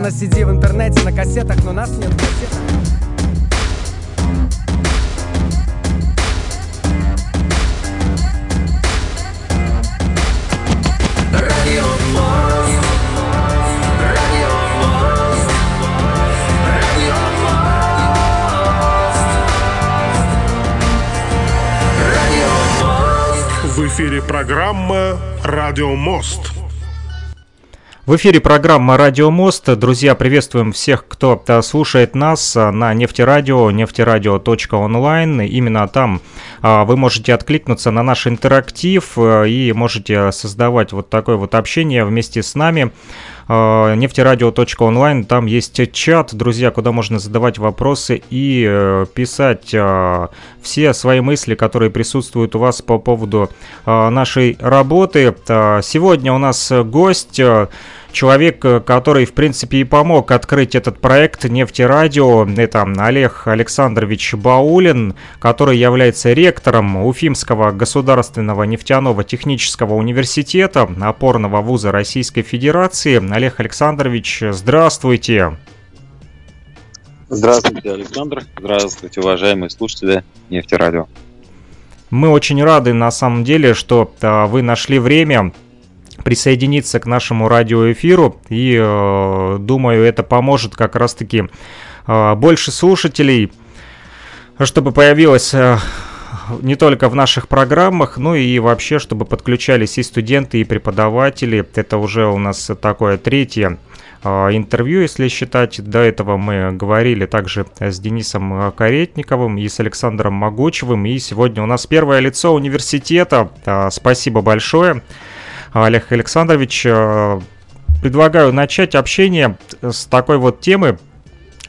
На CD в интернете, на кассетах, но нас нет кассетах. В эфире программа «Радио Мост». В эфире программа «Радио Мост». Друзья, приветствуем всех, кто э, слушает нас э, на нефтерадио, нефтерадио.онлайн. Именно там э, вы можете откликнуться на наш интерактив и можете создавать вот такое вот общение вместе с нами нефтерадио.онлайн, там есть чат, друзья, куда можно задавать вопросы и писать все свои мысли, которые присутствуют у вас по поводу нашей работы. Сегодня у нас гость человек, э, который, в принципе, и помог открыть этот проект «Нефтерадио». Это Олег Александрович Баулин, который является ректором Уфимского государственного нефтяного технического университета, опорного вуза Российской Федерации. Олег Александрович, здравствуйте. Здравствуйте, Александр. Здравствуйте, уважаемые слушатели Нефтерадио. Мы очень рады, на самом деле, что а, вы нашли время присоединиться к нашему радиоэфиру. И э, думаю, это поможет как раз-таки э, больше слушателей, чтобы появилось э, не только в наших программах, но и вообще, чтобы подключались и студенты, и преподаватели. Это уже у нас такое третье э, интервью, если считать. До этого мы говорили также с Денисом Каретниковым и с Александром Могучевым. И сегодня у нас первое лицо университета. Э, спасибо большое. Олег Александрович. Э, предлагаю начать общение с такой вот темы,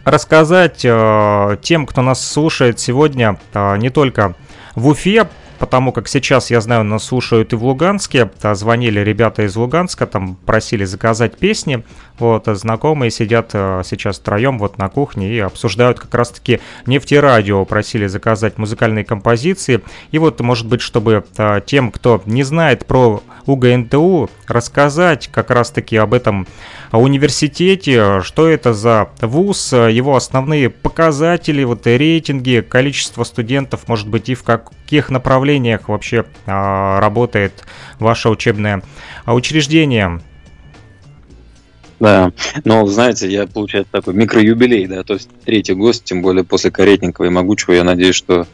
рассказать э, тем, кто нас слушает сегодня, э, не только в Уфе, потому как сейчас, я знаю, нас слушают и в Луганске. Звонили ребята из Луганска, там просили заказать песни. Вот, знакомые сидят э, сейчас втроем вот на кухне и обсуждают как раз-таки нефтерадио. Просили заказать музыкальные композиции. И вот, может быть, чтобы э, тем, кто не знает про УГНТУ, рассказать как раз-таки об этом университете, что это за вуз, его основные показатели, вот рейтинги, количество студентов, может быть, и в каких направлениях вообще а, работает ваше учебное учреждение. Да, но знаете, я получается такой микроюбилей, да, то есть третий гость, тем более после Каретникова и Могучего, я надеюсь, что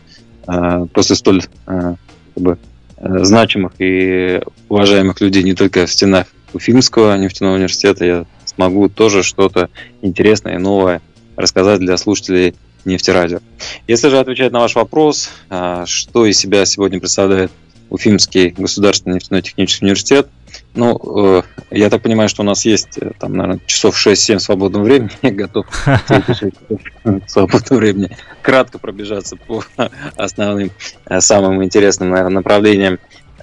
э, после столь э, как бы, э, значимых и уважаемых людей не только в стенах Уфимского нефтяного университета я смогу тоже что-то интересное и новое рассказать для слушателей нефтерадио. Если же отвечать на ваш вопрос, а, что из себя сегодня представляет Уфимский государственный нефтяной технический университет, ну, э, я так понимаю, что у нас есть, э, там, наверное, часов 6-7 свободного времени. Я готов свободного времени кратко пробежаться по основным, э, самым интересным, наверное, направлениям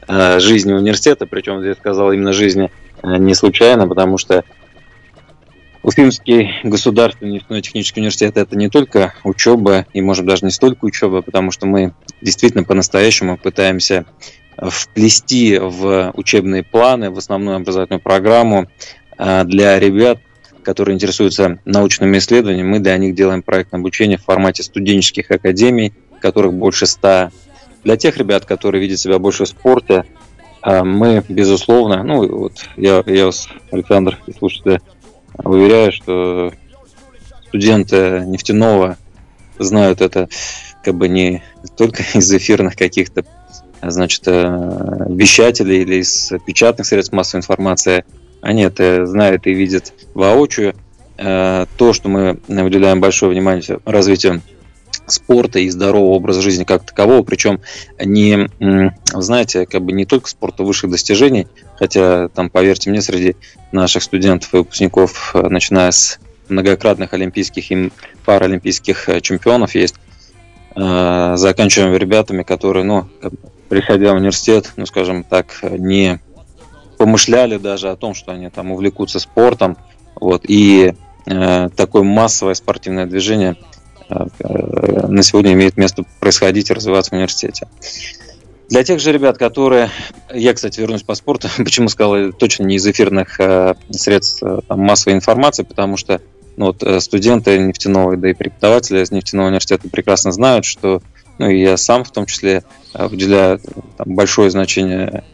жизни университета. Причем, я сказал, именно жизни не случайно, потому что Уфимский государственный нефтяно-технический университет – это не только учеба, и, может, даже не столько учеба, потому что мы действительно по-настоящему пытаемся вплести в учебные планы, в основную образовательную программу а, для ребят, которые интересуются научными исследованиями. Мы для них делаем проектное обучение в формате студенческих академий, которых больше ста. Для тех ребят, которые видят себя больше в спорте, а, мы, безусловно, ну вот я, я вас, Александр, и Уверяю, что студенты нефтяного знают это как бы не только из эфирных каких-то значит, э, вещателей или из печатных средств массовой информации. Они это знают и видят воочию. Э, то, что мы уделяем большое внимание развитию спорта и здорового образа жизни как такового, причем не, знаете, как бы не только спорта высших достижений, хотя там, поверьте мне, среди наших студентов и выпускников, э, начиная с многократных олимпийских и паралимпийских э, чемпионов есть, э, заканчиваем ребятами, которые, ну, приходя в университет, ну, скажем так, не помышляли даже о том, что они там увлекутся спортом, вот, и такое массовое спортивное движение – на сегодня имеет место происходить и развиваться в университете. Для тех же ребят, которые... Я, кстати, вернусь по спорту. Почему сказал точно не из эфирных э, средств э, там, массовой информации, потому что ну, вот, э, студенты нефтяного, да и преподаватели из нефтяного университета прекрасно знают, что ну, и я сам в том числе э, уделяю там, большое значение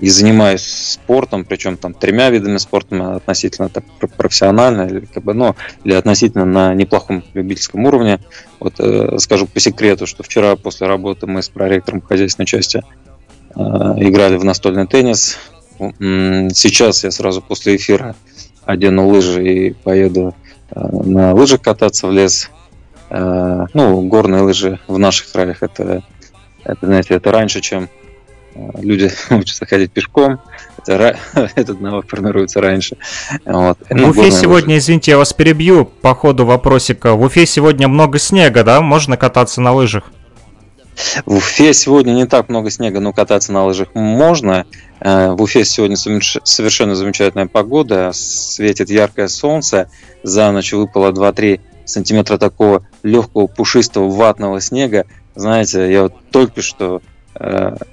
и занимаюсь спортом, причем там тремя видами спорта относительно так, профессионально или, как бы, ну, или относительно на неплохом любительском уровне. Вот э, скажу по секрету, что вчера после работы мы с проректором хозяйственной части э, играли в настольный теннис. Сейчас я сразу после эфира одену лыжи и поеду э, на лыжах кататься в лес. Э, ну, горные лыжи в наших краях это, это, знаете, это раньше, чем люди учатся ходить пешком, это, этот навык формируется раньше. Вот. В Уфе сегодня, лыжи. извините, я вас перебью по ходу вопросика. В Уфе сегодня много снега, да? Можно кататься на лыжах? В Уфе сегодня не так много снега, но кататься на лыжах можно. Э, в Уфе сегодня совершенно замечательная погода, светит яркое солнце, за ночь выпало 2-3 сантиметра такого легкого пушистого ватного снега. Знаете, я вот только что Э,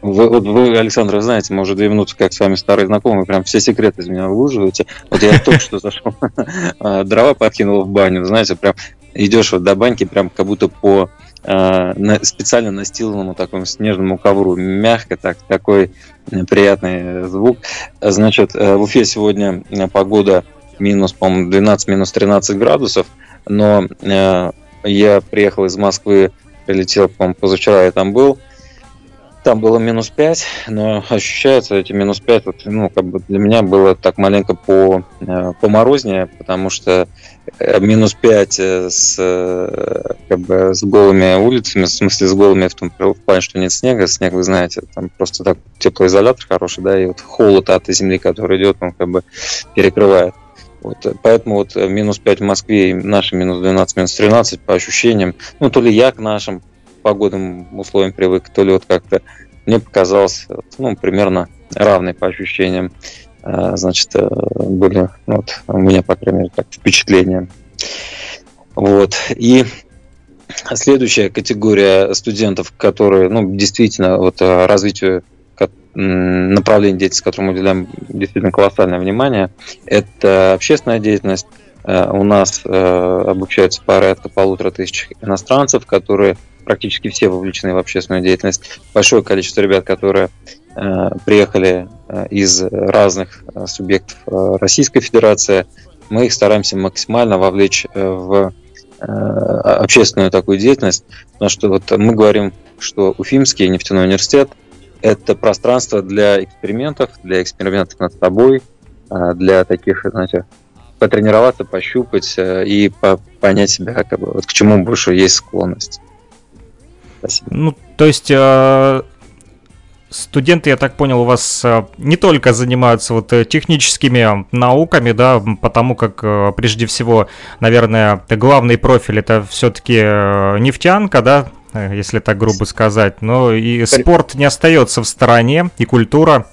вы, вот вы, Александр, знаете, мы уже две минуты как с вами старые знакомые, прям все секреты из меня выуживаете. Вот я только что зашел, э, дрова подкинул в баню, знаете, прям идешь вот до баньки, прям как будто по э, специально настиланному такому снежному ковру. Мягко так, такой приятный звук. Значит, в Уфе сегодня погода минус, по-моему, 12, минус 13 градусов, но я приехал из Москвы, прилетел, по-моему, позавчера я там был, там было минус 5, но ощущается эти минус 5, вот, ну, как бы для меня было так маленько по, э, по морознее, потому что э, минус 5 э, с, как бы, с голыми улицами, в смысле с голыми в том в плане, что нет снега, снег, вы знаете, там просто так теплоизолятор хороший, да, и вот холод от земли, который идет, он как бы перекрывает. Вот, поэтому вот минус 5 в Москве и наши минус 12, минус 13 по ощущениям, ну, то ли я к нашим погодным условиям привык, то ли вот как-то мне показалось, ну, примерно равный по ощущениям. А, значит, э, были, вот, у меня, по крайней мере, так, впечатления. Вот. И следующая категория студентов, которые, ну, действительно, вот э, развитию направления деятельности, которому уделяем действительно колоссальное внимание, это общественная деятельность. Э, у нас обучаются порядка полутора тысяч иностранцев, которые практически все вовлечены в общественную деятельность. Большое количество ребят, которые э, приехали э, из разных э, субъектов э, Российской Федерации, мы их стараемся максимально вовлечь э, в э, общественную такую деятельность, потому что вот мы говорим, что Уфимский нефтяной университет – это пространство для экспериментов, для экспериментов над собой, э, для таких, знаете, потренироваться, пощупать э, и понять себя, как бы, вот к чему больше есть склонность. Спасибо. Ну, то есть э, студенты, я так понял, у вас э, не только занимаются вот э, техническими науками, да, потому как прежде всего, наверное, главный профиль это все-таки нефтянка, да, если так грубо сказать, но и спорт не остается в стороне, и культура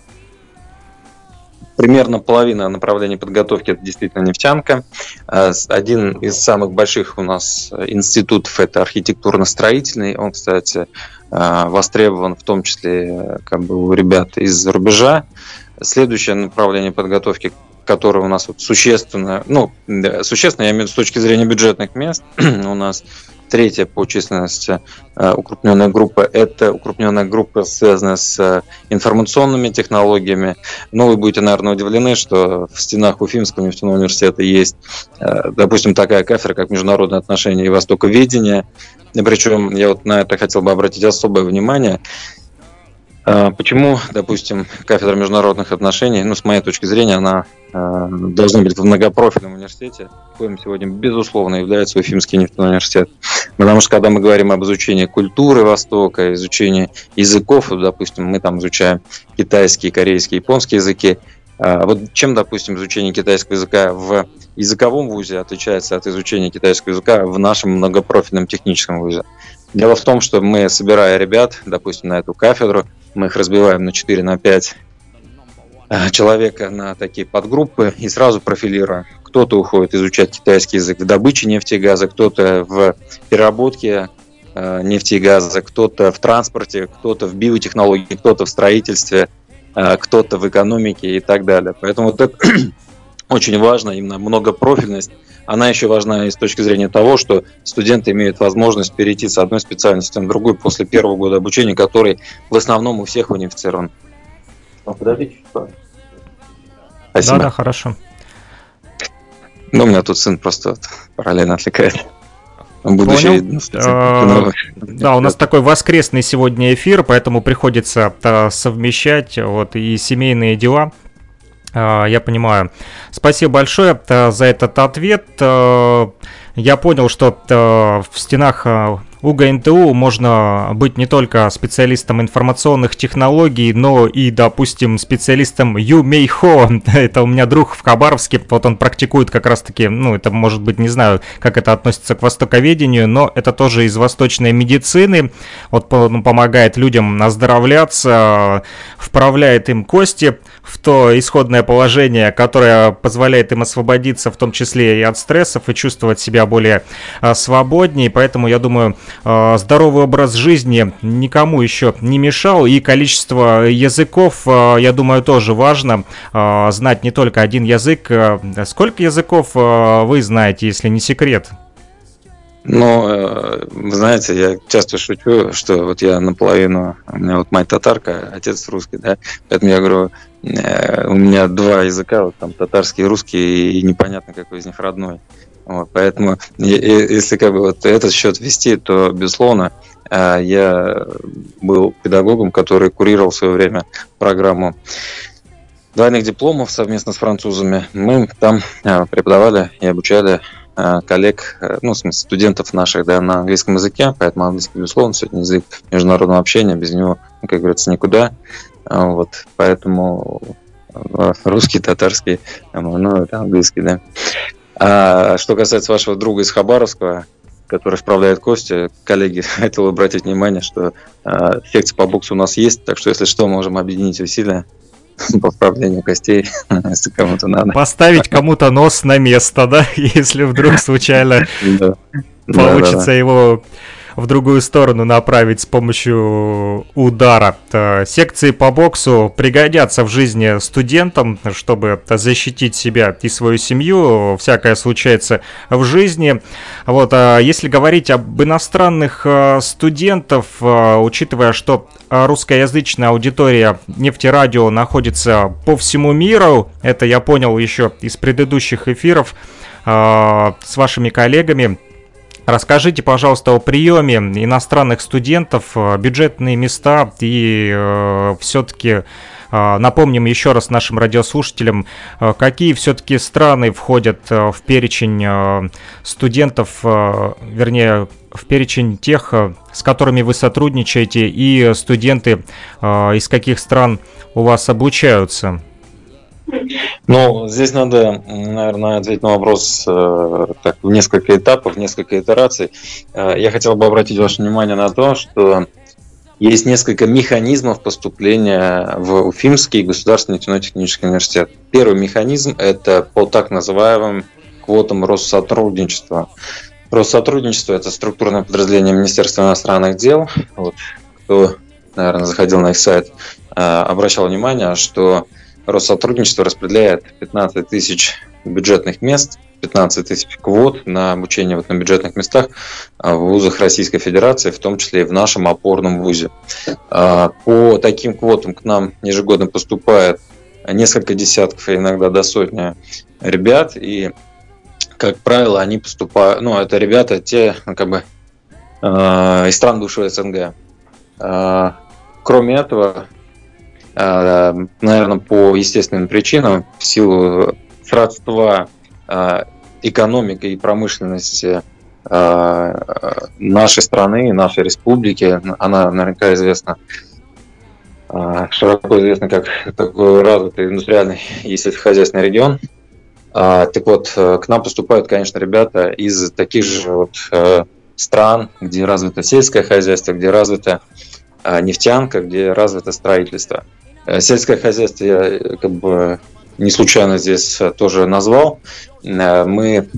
примерно половина направлений подготовки это действительно нефтянка. А, один из самых больших у нас институтов это архитектурно-строительный. Он, кстати, а, востребован в том числе как бы у ребят из-за рубежа. Следующее направление подготовки, которое у нас вот существенно, ну, существенно, я имею в виду с точки зрения бюджетных мест, у нас Третья по численности э, укрупненная группа – это укрупненная группа, связанная с э, информационными технологиями. Но вы будете, наверное, удивлены, что в стенах Уфимского нефтяного университета есть, э, допустим, такая кафедра, как международные отношения и востоковедение. Причем я вот на это хотел бы обратить особое внимание. А, почему, допустим, кафедра международных отношений, ну, с моей точки зрения, она э, должна быть в многопрофильном университете, коим сегодня, безусловно, является Уфимский нефтяной университет. Потому что, когда мы говорим об изучении культуры Востока, изучении языков, допустим, мы там изучаем китайский, корейский, японский языки, э, вот чем, допустим, изучение китайского языка в языковом вузе отличается от изучения китайского языка в нашем многопрофильном техническом вузе? Дело в том, что мы, собирая ребят, допустим, на эту кафедру, мы их разбиваем на 4, на 5 э, человека на такие подгруппы и сразу профилируем. Кто-то уходит изучать китайский язык в добыче нефти и газа, кто-то в переработке нефти и газа, кто-то в транспорте, кто-то в биотехнологии, кто-то в строительстве, кто-то в экономике и так далее. Поэтому вот это очень важно, именно многопрофильность. Она еще важна и с точки зрения того, что студенты имеют возможность перейти с одной специальности на другую после первого года обучения, который в основном у всех унифицирован. Ну, подождите, что? Спасибо. Да, да, хорошо. Ну, у меня тут сын просто вот параллельно отвлекает. Будущий а, Да, у нас такой воскресный сегодня эфир, поэтому приходится а, совмещать вот и семейные дела. А, я понимаю. Спасибо большое за этот ответ. Я понял, что в стенах УГНТУ можно быть не только специалистом информационных технологий, но и, допустим, специалистом Юмейхо. Это у меня друг в Хабаровске, вот он практикует как раз-таки, ну, это может быть, не знаю, как это относится к востоковедению, но это тоже из восточной медицины. Вот он помогает людям оздоровляться, вправляет им кости в то исходное положение, которое позволяет им освободиться, в том числе и от стрессов, и чувствовать себя более а, свободнее. Поэтому, я думаю, здоровый образ жизни никому еще не мешал, и количество языков, а, я думаю, тоже важно знать не только один язык. Сколько языков вы знаете, если не секрет? Ну, э, вы знаете, я часто шучу, что вот я наполовину, у меня вот мать татарка, отец русский, да, поэтому я говорю, э, у меня два языка, вот там татарский и русский, и непонятно, какой из них родной. Вот, поэтому, если как бы вот этот счет вести, то, безусловно, э, я был педагогом, который курировал в свое время программу двойных дипломов совместно с французами. Мы там преподавали и обучали Э, коллег, э, ну, в смысле, студентов наших, да, на английском языке, поэтому английский, безусловно, сегодня язык международного общения, без него, ну, как говорится, никуда. Вот, поэтому э, русский, татарский, ну, это английский, да. А что касается вашего друга из Хабаровского, который вправляет кости, коллеги, хотел обратить внимание, что э, секция по боксу у нас есть, так что, если что, можем объединить усилия по вправлению костей, если кому-то надо. Поставить кому-то нос на место, да, если вдруг случайно получится его в другую сторону направить с помощью удара. Секции по боксу пригодятся в жизни студентам, чтобы защитить себя и свою семью. Всякое случается в жизни. Вот, а если говорить об иностранных а, студентов, а, учитывая, что русскоязычная аудитория нефтерадио находится по всему миру, это я понял еще из предыдущих эфиров с вашими коллегами, Расскажите, пожалуйста, о приеме иностранных студентов, э, бюджетные места и э, все-таки э, напомним еще раз нашим радиослушателям, э, какие все-таки страны входят э, в перечень э, студентов, э, вернее, в перечень тех, э, с которыми вы сотрудничаете, и студенты э, из каких стран у вас обучаются. Ну, здесь надо, наверное, ответить на вопрос э, так, в несколько этапов, в несколько итераций. Э, я хотел бы обратить ваше внимание на то, что есть несколько механизмов поступления в Уфимский государственный нефтяной-технический университет. Первый механизм – это по так называемым квотам Россотрудничества. Россотрудничество – это структурное подразделение Министерства иностранных дел. Вот, кто, наверное, заходил на их сайт, э, обращал внимание, что Россотрудничество распределяет 15 тысяч бюджетных мест, 15 тысяч квот на обучение вот на бюджетных местах а, в вузах Российской Федерации, в том числе и в нашем опорном вузе. А, по таким квотам к нам ежегодно поступает несколько десятков, а иногда до сотни ребят, и, как правило, они поступают, ну, это ребята те, как бы, из стран бывшего СНГ. Кроме этого, наверное, по естественным причинам, в силу сродства э, экономики и промышленности э, нашей страны, нашей республики, она наверняка известна, широко известна как такой развитый индустриальный и сельскохозяйственный регион. Так вот, к нам поступают, конечно, ребята из таких же вот стран, где развито сельское хозяйство, где развита нефтянка, где развито строительство. Э, сельское хозяйство я э, как бы не случайно здесь э, тоже назвал. Мы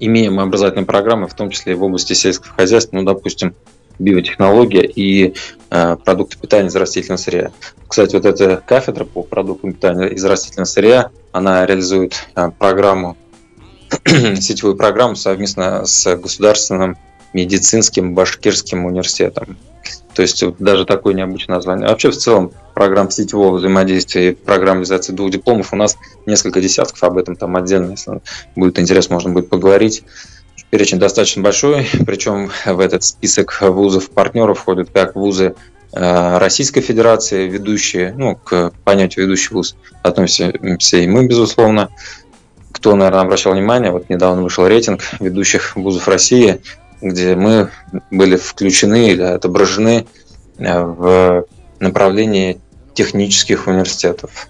имеем образовательные программы, в том числе и в области сельского хозяйства, ну, допустим, биотехнология и э, продукты питания из растительного сырья. Кстати, вот эта кафедра по продуктам питания из растительного сырья, она реализует э, программу, сетевую программу совместно с государственным медицинским башкирским университетом. То есть даже такое необычное название. А вообще в целом программ сетевого взаимодействия и программ реализации двух дипломов у нас несколько десятков, об этом там отдельно, если будет интерес, можно будет поговорить. Перечень достаточно большой, причем в этот список вузов-партнеров входят как вузы э, Российской Федерации, ведущие, ну, к понятию ведущий вуз относимся и мы, безусловно. Кто, наверное, обращал внимание, вот недавно вышел рейтинг ведущих вузов России, где мы были включены или отображены э, в направлении технических университетов.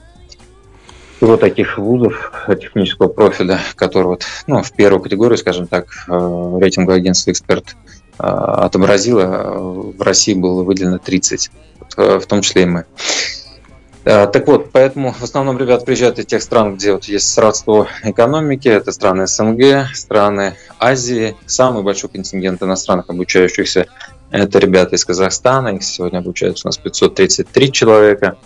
Всего таких вузов технического профиля, которые вот, ну, в первую категорию, скажем так, э, рейтинговое агентство «Эксперт» э, отобразило, в России было выделено 30, в том числе и мы. Так вот, поэтому в основном ребят приезжают из тех стран, где вот есть сродство экономики. Это страны СНГ, страны Азии. Самый большой контингент иностранных обучающихся – это ребята из Казахстана. Их сегодня обучаются у нас 533 человека.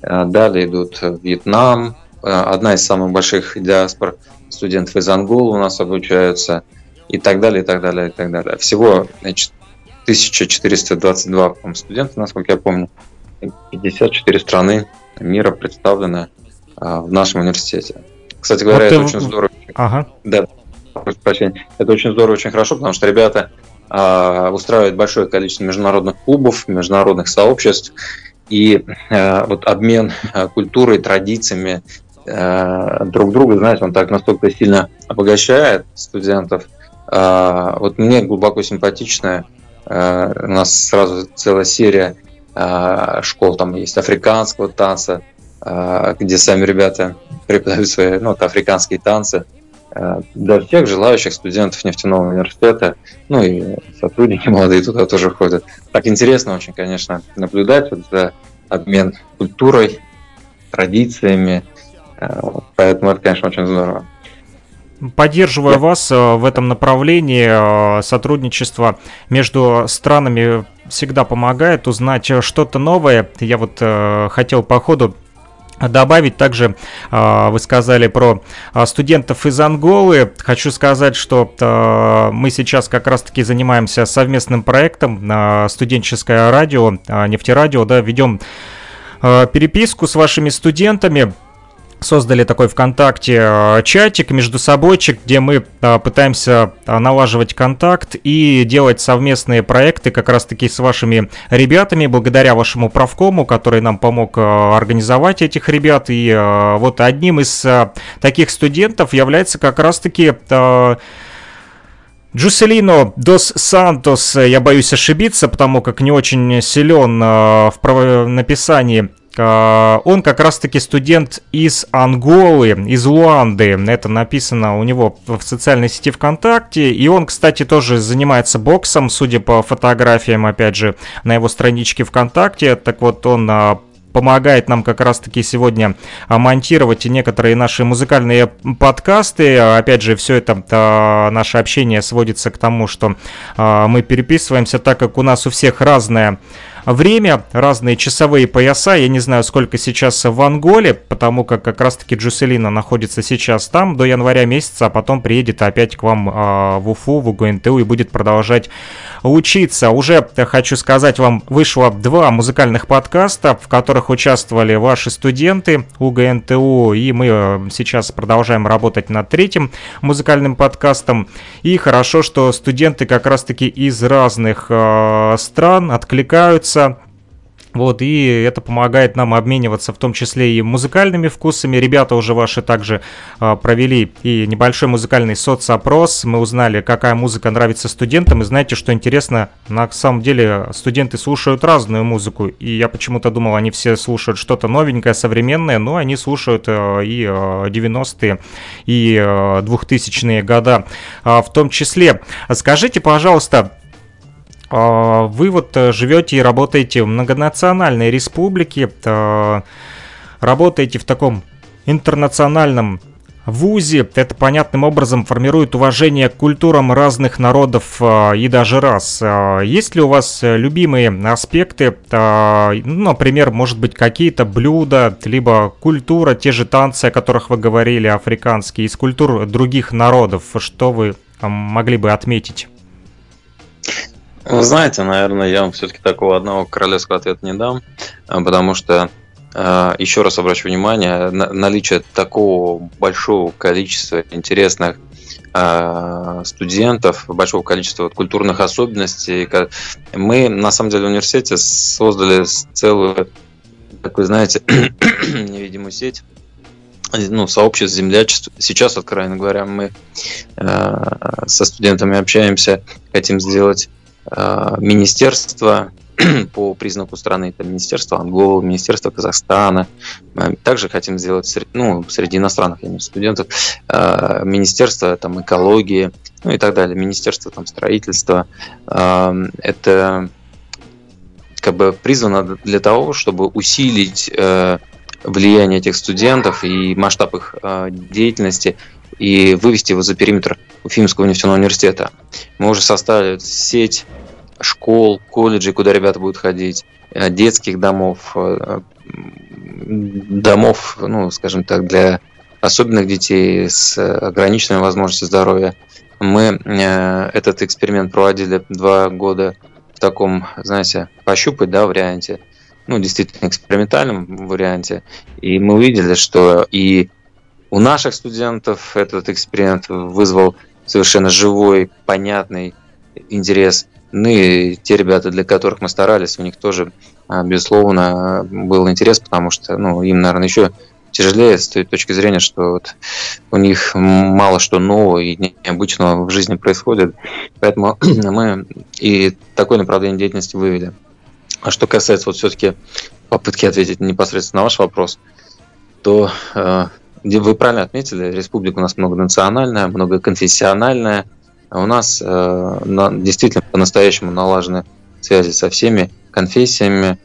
Далее идут Вьетнам. Одна из самых больших диаспор студентов из Анголы у нас обучаются. И так далее, и так далее, и так далее. Всего значит, 1422 студента, насколько я помню. 54 страны мира представлены а, в нашем университете. Кстати говоря, вот это ты... очень здорово. Ага. Да, прошу прощения. Это очень здорово, очень хорошо, потому что ребята а, устраивают большое количество международных клубов, международных сообществ, и а, вот обмен а, культурой, традициями а, друг друга, знаете, он так настолько сильно обогащает студентов. А, вот мне глубоко симпатичная, а, у нас сразу целая серия школ там есть африканского танца, а, где сами ребята преподают свои ну, африканские танцы а, для всех желающих студентов нефтяного университета, ну и сотрудники молодые туда тоже ходят. Так интересно очень, конечно, наблюдать вот за обмен культурой, традициями, поэтому это, конечно, очень здорово. Поддерживаю вас в этом направлении сотрудничества между странами всегда помогает узнать э, что-то новое. Я вот э, хотел по ходу Добавить также, э, вы сказали про э, студентов из Анголы. Хочу сказать, что мы сейчас как раз-таки занимаемся совместным проектом на студенческое радио, нефтерадио, да, ведем переписку с вашими студентами создали такой ВКонтакте э, чатик между собойчик, где мы э, пытаемся э, налаживать контакт и делать совместные проекты как раз-таки с вашими ребятами, благодаря вашему правкому, который нам помог организовать этих ребят. И вот одним из таких студентов является как раз-таки... Джуселино Дос Сантос, я боюсь ошибиться, потому как не очень силен в написании он как раз-таки студент из Анголы, из Луанды. Это написано у него в социальной сети ВКонтакте. И он, кстати, тоже занимается боксом, судя по фотографиям, опять же, на его страничке ВКонтакте. Так вот, он а, помогает нам как раз-таки сегодня а, монтировать некоторые наши музыкальные подкасты. Опять же, все это наше общение сводится к тому, что мы переписываемся, так как у нас у всех разная время, разные часовые пояса. Я не знаю, сколько сейчас в Анголе, потому как как раз-таки Джуселина находится сейчас там до января месяца, а потом приедет опять к вам э, в Уфу, в УГНТУ и будет продолжать учиться. Уже, хочу сказать вам, вышло два музыкальных подкаста, в которых участвовали ваши студенты УГНТУ, и мы э, сейчас продолжаем работать над третьим музыкальным подкастом. И хорошо, что студенты как раз-таки из разных э, стран откликаются нравится. Вот, и это помогает нам обмениваться в том числе и музыкальными вкусами. Ребята уже ваши также э, провели и небольшой музыкальный соцопрос. Мы узнали, какая музыка нравится студентам. И знаете, что интересно, на самом деле студенты слушают разную музыку. И я почему-то думал, они все слушают что-то новенькое, современное, но они слушают э, и э, 90-е, и э, 2000-е года э, в том числе. Скажите, пожалуйста, а, вы вот э, живете и работаете в многонациональной республике, э, работаете в таком интернациональном ВУЗе это понятным образом формирует уважение к культурам разных народов э, и даже рас. Есть ли у вас любимые аспекты, ну, например, может быть, какие-то блюда, либо культура, те же танцы, о которых вы говорили, африканские, из культур других народов, что вы могли бы отметить? Вы знаете, наверное, я вам все-таки такого одного королевского ответа не дам, потому что а, еще раз обращу внимание, на наличие такого большого количества интересных а, студентов, большого количества культурных особенностей. Мы, на самом деле, в университете создали целую, как вы знаете, невидимую сеть, ну, сообщество землячеств. Сейчас, откровенно говоря, мы со студентами общаемся, хотим сделать э, министерство по признаку страны, это Министерство Анголы, Министерство Казахстана. Также хотим сделать ну, среди иностранных именно студентов э, Министерство там, экологии, ну и так далее, Министерство там, строительства. Э, это как бы призвано для того, чтобы усилить э, влияние этих студентов и масштаб их деятельности и вывести его за периметр Уфимского нефтяного университета. Мы уже составили сеть школ, колледжей, куда ребята будут ходить, э, детских домов, э, домов, ну, скажем так, для особенных детей с ограниченной возможностью здоровья. Мы э, этот эксперимент проводили два года в таком, знаете, пощупать, да, варианте, ну, действительно экспериментальном варианте. И мы увидели, что и у наших студентов этот эксперимент вызвал совершенно живой, понятный интерес ну и те ребята, для которых мы старались, у них тоже, а, безусловно, был интерес, потому что ну, им, наверное, еще тяжелее с той точки зрения, что вот у них мало что нового и необычного в жизни происходит. Поэтому мы и такое направление деятельности вывели. А что касается вот все-таки попытки ответить непосредственно на ваш вопрос, то э, вы правильно отметили, республика у нас многонациональная, многоконфессиональная, а у нас э, на, действительно по-настоящему налажены связи со всеми конфессиями.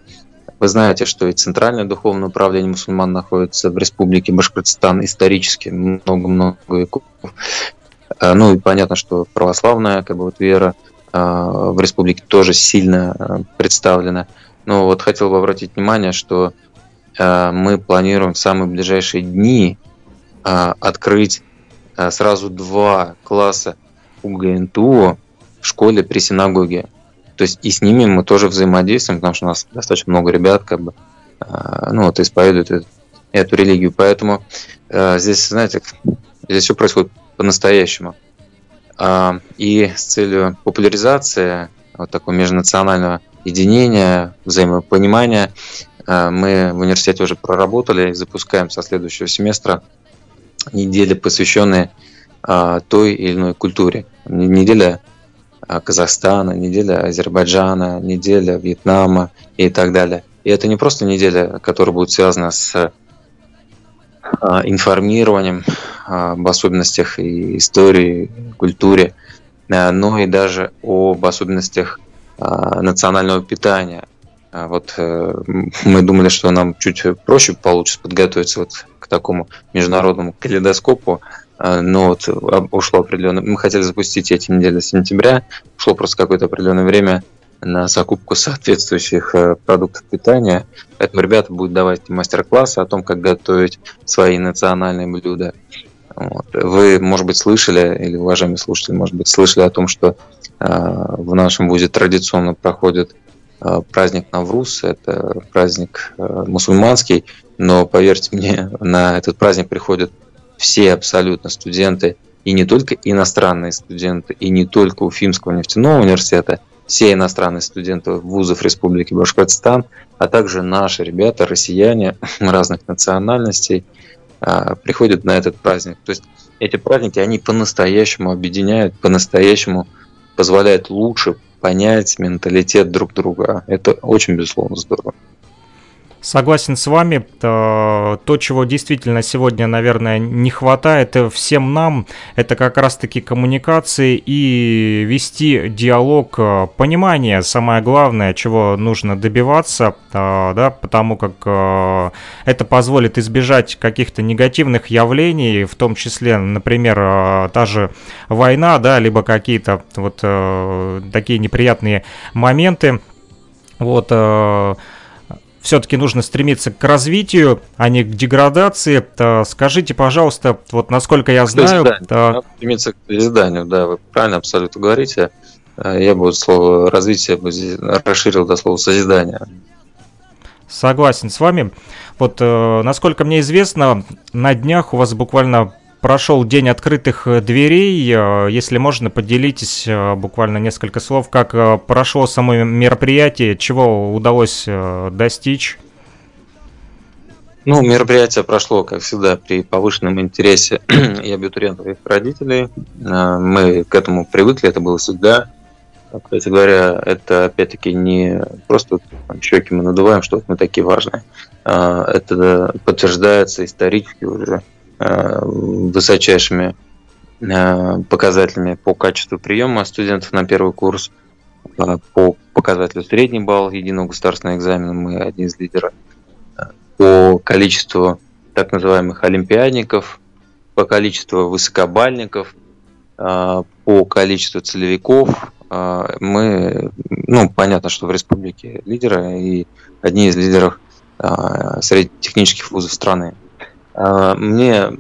Вы знаете, что и Центральное духовное управление мусульман находится в Республике Башкортостан исторически много-много веков. Э, ну и понятно, что православная как бы, вот, вера э, в республике тоже сильно э, представлена. Но вот хотел бы обратить внимание, что э, мы планируем в самые ближайшие дни открыть э, сразу два класса УГНТУ в школе при синагоге. То есть и с ними мы тоже взаимодействуем, потому что у нас достаточно много ребят, как бы, э, ну, вот исповедуют эту, эту религию. Поэтому здесь, знаете, здесь все происходит по-настоящему. И с целью популяризации вот такого межнационального единения, взаимопонимания мы в университете уже проработали и запускаем со следующего семестра недели, посвященные а, той или иной культуре. Неделя а, Казахстана, неделя Азербайджана, неделя Вьетнама и так далее. И это не просто неделя, которая будет связана с а, информированием об особенностях и истории, культуре, но и даже об особенностях национального питания. Вот э, мы думали, что нам чуть проще получится подготовиться вот к такому международному калейдоскопу а, но вот ушло определенное... Мы хотели запустить эти недели сентября, ушло просто какое-то определенное время на закупку соответствующих э, продуктов питания. Поэтому ребята будут давать мастер-классы о том, как готовить свои национальные блюда. Вот. Вы, может быть, слышали, или уважаемые слушатели, может быть, слышали о том, что э, в нашем вузе традиционно проходит э, праздник Навруз, это праздник э, мусульманский, но поверьте мне, на этот праздник приходят все абсолютно студенты, и не только иностранные студенты, и не только Уфимского нефтяного университета, все иностранные студенты вузов Республики Башкортостан, а также наши ребята, россияне разных национальностей, а, приходят на этот праздник. То есть эти праздники, они по-настоящему объединяют, по-настоящему позволяют лучше понять менталитет друг друга. Это очень, безусловно, здорово. Согласен с вами. То, чего действительно сегодня, наверное, не хватает всем нам, это как раз-таки коммуникации и вести диалог, э, понимание, самое главное, чего нужно добиваться, э, да, потому как э, это позволит избежать каких-то негативных явлений, в том числе, например, та же война, да, либо какие-то вот такие неприятные моменты. Вот, все-таки нужно стремиться к развитию, а не к деградации. То скажите, пожалуйста, вот насколько я знаю... То... Стремиться к созиданию, да, вы правильно абсолютно говорите. А я бы слово развитие расширил до слова созидания. Согласен с вами. Вот, э, насколько мне известно, на днях у вас буквально прошел день открытых э, дверей. Э, если можно, поделитесь э, буквально несколько слов, как прошло само мероприятие, чего удалось достичь. Ну, мероприятие прошло, как всегда, при повышенном интересе и абитуриентов, и их родителей. Мы к этому привыкли, это было всегда. Кстати говоря, это опять-таки не просто там, щеки мы надуваем, что мы такие важные. Это подтверждается исторически уже высочайшими э, показателями по качеству приема студентов на первый курс, э, по показателю средний балл единого государственного экзамена мы один из лидеров, по количеству так называемых олимпиадников, по количеству высокобальников, по количеству целевиков. Мы, ну, понятно, что в республике лидеры и одни из лидеров среди технических вузов страны. А, мне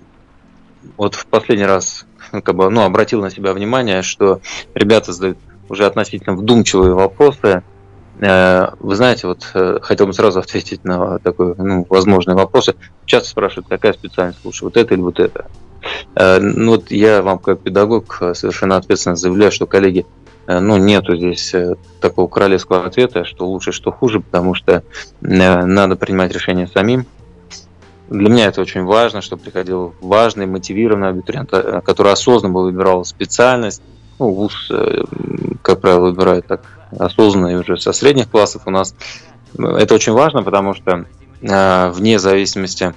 вот в последний раз ну, как бы, ну, обратил на себя внимание, что ребята задают уже относительно вдумчивые вопросы. Э, вы знаете, вот э, хотел бы сразу ответить на такой, ну, возможные вопросы. Часто спрашивают, какая специальность лучше, вот это или вот это. Э, ну вот я вам как педагог совершенно ответственно заявляю, что коллеги, ну нету здесь такого королевского ответа, что лучше, что хуже, потому что надо принимать решение самим. Для меня это очень важно, что приходил важный, мотивированный абитуриент, э, который осознанно бы выбирал специальность. Ну, вуз, э, как правило, выбирает так осознанно уже со средних классов у нас. Это очень важно, потому что э, вне зависимости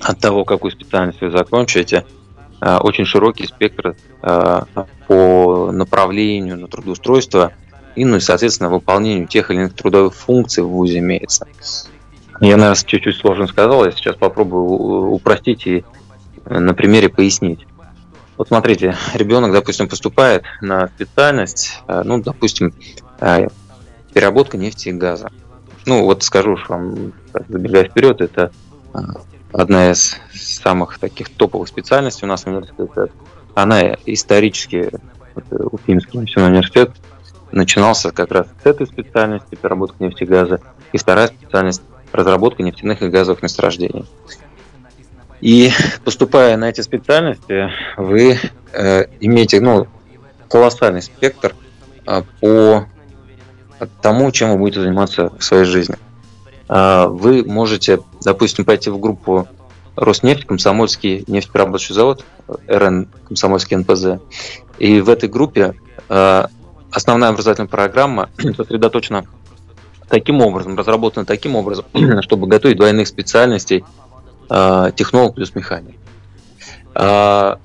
от того, какую специальность вы закончите, очень широкий спектр по направлению на трудоустройство и, ну и, соответственно, выполнению тех или иных трудовых функций в ВУЗе имеется. Я, наверное, чуть-чуть сложно сказал, я сейчас попробую упростить и э, на примере пояснить. Вот смотрите, ребенок, допустим, поступает на специальность, э, ну, допустим, э, переработка нефти и газа. Ну, вот скажу вам, забегая вперед, это одна из самых таких топовых специальностей у нас в университете. Она исторически, Уфимский национальный университет, начинался как раз с этой специальности, переработка нефти и газа. И вторая специальность разработка нефтяных и газовых месторождений. И поступая на эти специальности, вы э, имеете ну, колоссальный спектр э, по тому, чем вы будете заниматься в своей жизни. Э, вы можете, допустим, пойти в группу Роснефть, Комсомольский нефтеперерабатывающий завод, РН Комсомольский НПЗ. И в этой группе э, основная образовательная программа сосредоточена таким образом, разработаны таким образом, чтобы готовить двойных специальностей э, технолог плюс механик. Э,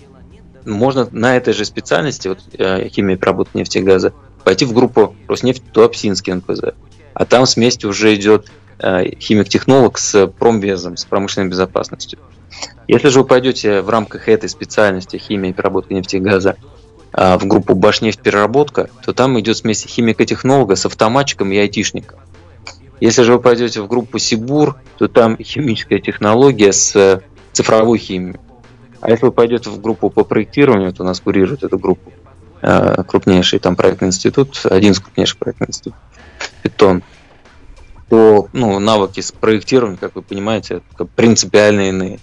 можно на этой же специальности, вот э, химия переработки нефти и газа, пойти в группу Роснефть Туапсинский НПЗ. А там вместе уже идет э, химик-технолог с промбезом, с промышленной безопасностью. Если же вы пойдете в рамках этой специальности химия переработки нефти и газа в группу Башнефть переработка, то там идет смесь химико-технолога с автоматчиком и айтишником. Если же вы пойдете в группу Сибур, то там химическая технология с э, цифровой химией. А если вы пойдете в группу по проектированию, то у нас курирует эту группу э, крупнейший там проектный институт, один из крупнейших проектных институтов, Питон, то ну, навыки с проектированием, как вы понимаете, принципиально иные.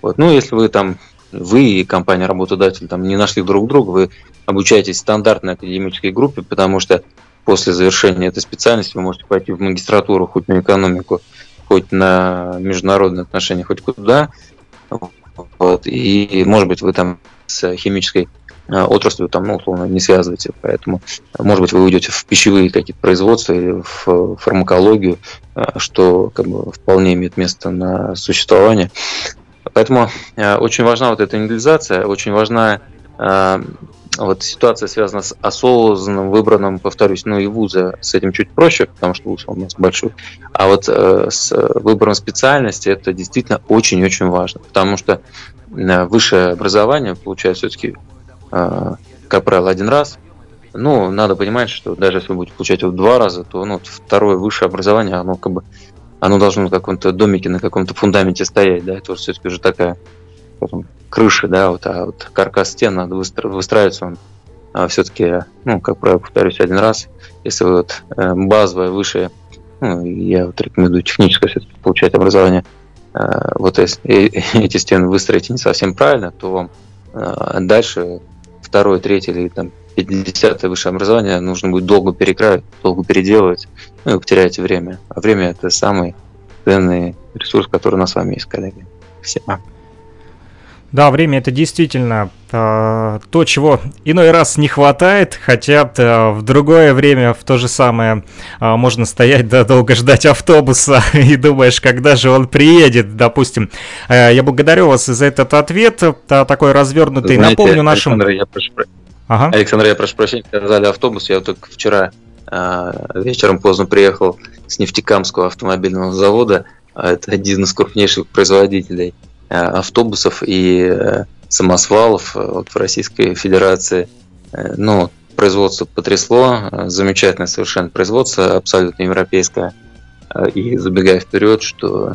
Вот. Ну, если вы там, вы и компания-работодатель там не нашли друг друга, вы обучаетесь в стандартной академической группе, потому что после завершения этой специальности вы можете пойти в магистратуру хоть на экономику, хоть на международные отношения, хоть куда. Вот. И, может быть, вы там с химической отраслью там, ну, условно, не связываете. Поэтому, может быть, вы уйдете в пищевые какие-то производства или в фармакологию, что как бы, вполне имеет место на существование. Поэтому очень важна вот эта индивидуализация, очень важна вот ситуация связана с осознанным выбранным, повторюсь, ну и вуза с этим чуть проще, потому что вуз у нас большой. А вот э, с выбором специальности это действительно очень-очень важно, потому что э, высшее образование получается все-таки, э, как правило, один раз. Ну, надо понимать, что даже если вы будете получать его два раза, то ну, второе высшее образование, оно как бы оно должно на каком-то домике, на каком-то фундаменте стоять, да, это все-таки уже такая крыши, да, вот, а вот каркас стен надо выстра- выстраиваться он а все-таки, ну, как правило, повторюсь один раз, если вот э, базовое, высшее, ну, я вот рекомендую техническое все-таки получать образование, э, вот если эти стены выстроите не совсем правильно, то вам э, дальше второе, третье или там 50 высшее образование нужно будет долго перекраивать, долго переделывать, ну и вы потеряете время. А время это самый ценный ресурс, который у нас с вами есть, коллеги. Спасибо. Да, время это действительно э, то, чего иной раз не хватает, хотя э, в другое время в то же самое э, можно стоять, да, долго ждать автобуса и думаешь, когда же он приедет, допустим. Э, я благодарю вас за этот ответ, э, такой развернутый. Знаете, Напомню нашим... Александр, я прошу, ага. Александр, я прошу прощения, сказали автобус, я только вчера э, вечером поздно приехал с Нефтекамского автомобильного завода, это один из крупнейших производителей автобусов и э, самосвалов э, вот в Российской Федерации. Ну, производство потрясло, замечательное совершенно производство, абсолютно европейское. И забегая вперед, что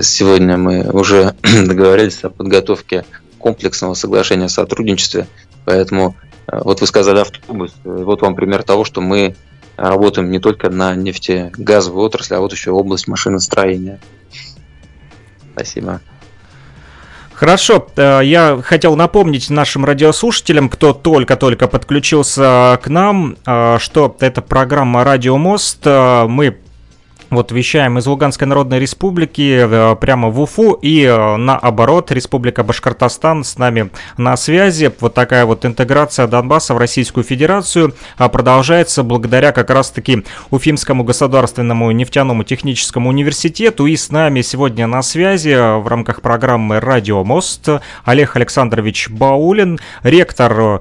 сегодня мы уже договорились о подготовке комплексного соглашения о сотрудничестве, поэтому вот вы сказали автобус, вот вам пример того, что мы работаем не только на нефтегазовой отрасли, а вот еще область машиностроения. Спасибо. Хорошо, э, я хотел напомнить нашим радиослушателям, кто только-только подключился к нам, э, что это программа «Радио Мост». Э, мы вот вещаем из Луганской Народной Республики э, прямо в Уфу и э, наоборот Республика Башкортостан с нами на связи. Вот такая вот интеграция Донбасса в Российскую Федерацию а, продолжается благодаря как раз-таки Уфимскому государственному нефтяному техническому университету. И с нами сегодня на связи э, в рамках программы «Радио Мост» Олег Александрович Баулин, ректор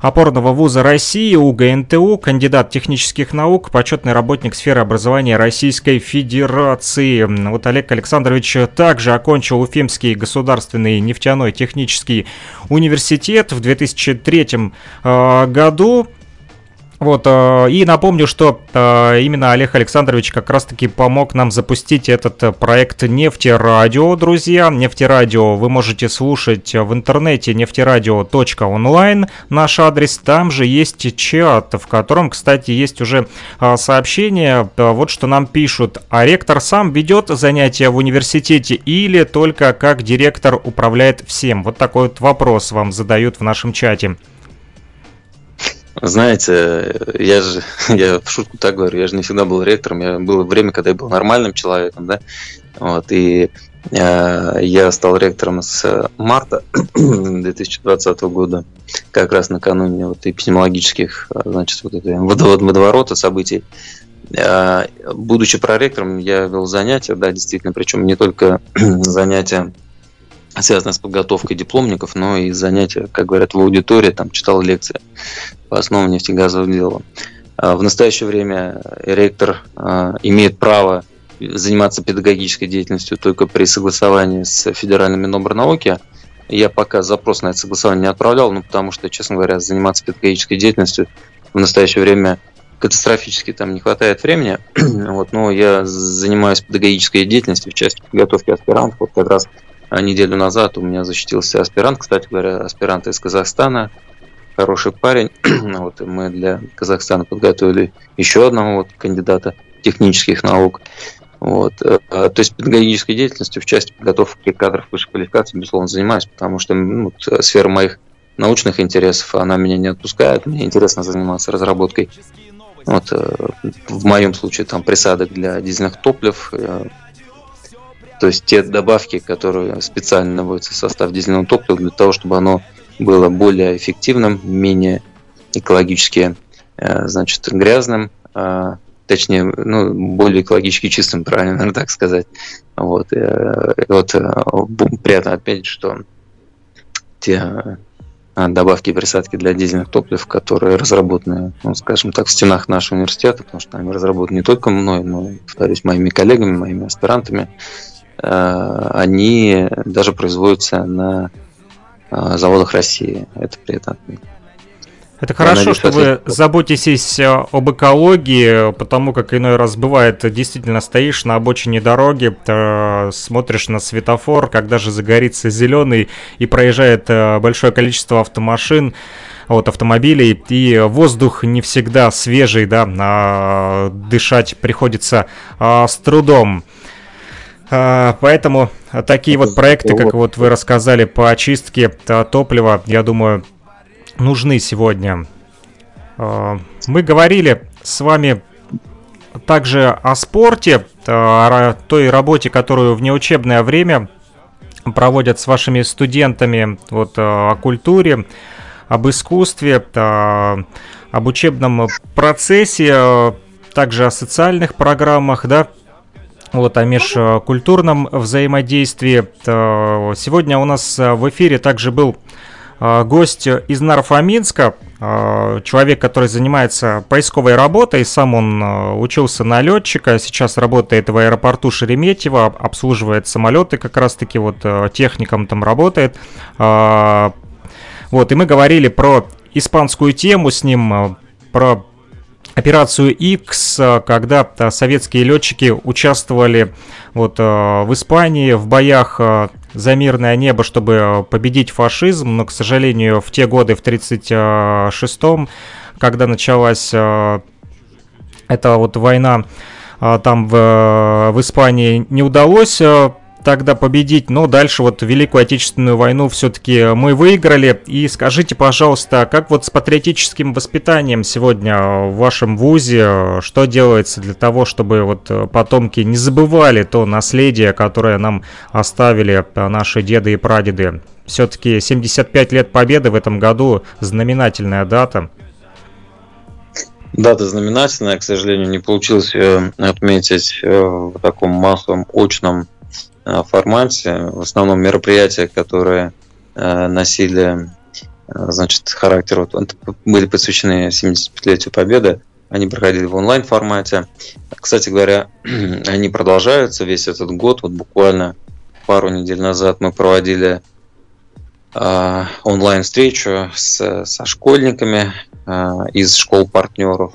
опорного вуза России УГНТУ, кандидат технических наук, почетный работник сферы образования Российской Федерации. Вот Олег Александрович также окончил Уфимский государственный нефтяной технический университет в 2003 э, году. Вот, э, и напомню, что э, именно Олег Александрович как раз-таки помог нам запустить этот э, проект Нефтерадио, друзья. Нефтерадио вы можете слушать в интернете нефтерадио.онлайн, наш адрес. Там же есть чат, в котором, кстати, есть уже сообщение, вот что нам пишут. А ректор сам ведет занятия в университете или только как директор управляет всем? Вот такой вот вопрос вам задают в нашем чате. Знаете, я же, я в шутку так говорю, я же не всегда был ректором, я было время, когда я был нормальным человеком, да, вот, и э, я стал ректором с марта 2020 года, как раз накануне вот эпидемиологических, значит, вот этой водоворота событий. Э, будучи проректором, я вел занятия, да, действительно, причем не только занятия связанные с подготовкой дипломников, но и занятия, как говорят, в аудитории, там читал лекции по основам нефтегазовых дел. А в настоящее время ректор а, имеет право заниматься педагогической деятельностью только при согласовании с Федеральным Минобрнауки. Я пока запрос на это согласование не отправлял, ну, потому что, честно говоря, заниматься педагогической деятельностью в настоящее время катастрофически там не хватает времени. вот, но я занимаюсь педагогической деятельностью в части подготовки аспирантов. Вот как раз неделю назад у меня защитился аспирант, кстати говоря, аспирант из Казахстана, хороший парень. вот, мы для Казахстана подготовили еще одного вот, кандидата технических наук. Вот. Э, то есть педагогической деятельностью в части подготовки кадров высшей квалификации, безусловно, занимаюсь, потому что ну, сфера моих научных интересов, она меня не отпускает. Мне интересно заниматься разработкой вот, э, в моем случае там присадок для дизельных топлив, э, то есть те добавки, которые специально вводятся в состав дизельного топлива для того, чтобы оно было более эффективным, менее экологически значит, грязным, точнее, ну, более экологически чистым, правильно, наверное, так сказать. Вот, и вот приятно отметить, что те а, добавки и присадки для дизельных топлив, которые разработаны, ну, скажем так, в стенах нашего университета, потому что они разработаны не только мной, но, повторюсь, моими коллегами, моими аспирантами, а, они даже производятся на а, заводах России. Это приятно отметить. Это хорошо, что вы заботитесь э, об экологии, потому как иной раз бывает, действительно стоишь на обочине дороги, э, смотришь на светофор, когда же загорится зеленый и проезжает э, большое количество автомашин, вот автомобилей, и воздух не всегда свежий, да, а дышать приходится с трудом. Поэтому такие вот проекты, как вот вы рассказали по очистке топлива, я думаю, нужны сегодня. А, мы говорили с вами также о спорте, о той работе, которую в неучебное время проводят с вашими студентами, вот о культуре, об искусстве, об учебном процессе, также о социальных программах, да, вот о межкультурном взаимодействии. Сегодня у нас в эфире также был а, гость из Нарфоминска, человек, который занимается поисковой работой, сам он учился на летчика, сейчас работает в аэропорту Шереметьево, обслуживает самолеты, как раз-таки вот техником там работает. Вот, и мы говорили про испанскую тему с ним, про операцию X, когда советские летчики участвовали вот в Испании в боях за мирное небо, чтобы победить фашизм, но, к сожалению, в те годы, в 1936-м, когда началась э, эта вот война, э, там в, в Испании не удалось э, тогда победить, но дальше вот Великую Отечественную войну все-таки мы выиграли. И скажите, пожалуйста, как вот с патриотическим воспитанием сегодня в вашем вузе, что делается для того, чтобы вот потомки не забывали то наследие, которое нам оставили наши деды и прадеды? Все-таки 75 лет победы в этом году знаменательная дата. Дата знаменательная, к сожалению, не получилось отметить э, в таком массовом очном Э, формате. В основном мероприятия, которые э, носили э, значит, характер, вот, были посвящены 75-летию Победы, они проходили в онлайн формате. Кстати говоря, они продолжаются весь этот год. Вот буквально пару недель назад мы проводили э, онлайн встречу с, со школьниками э, из школ партнеров,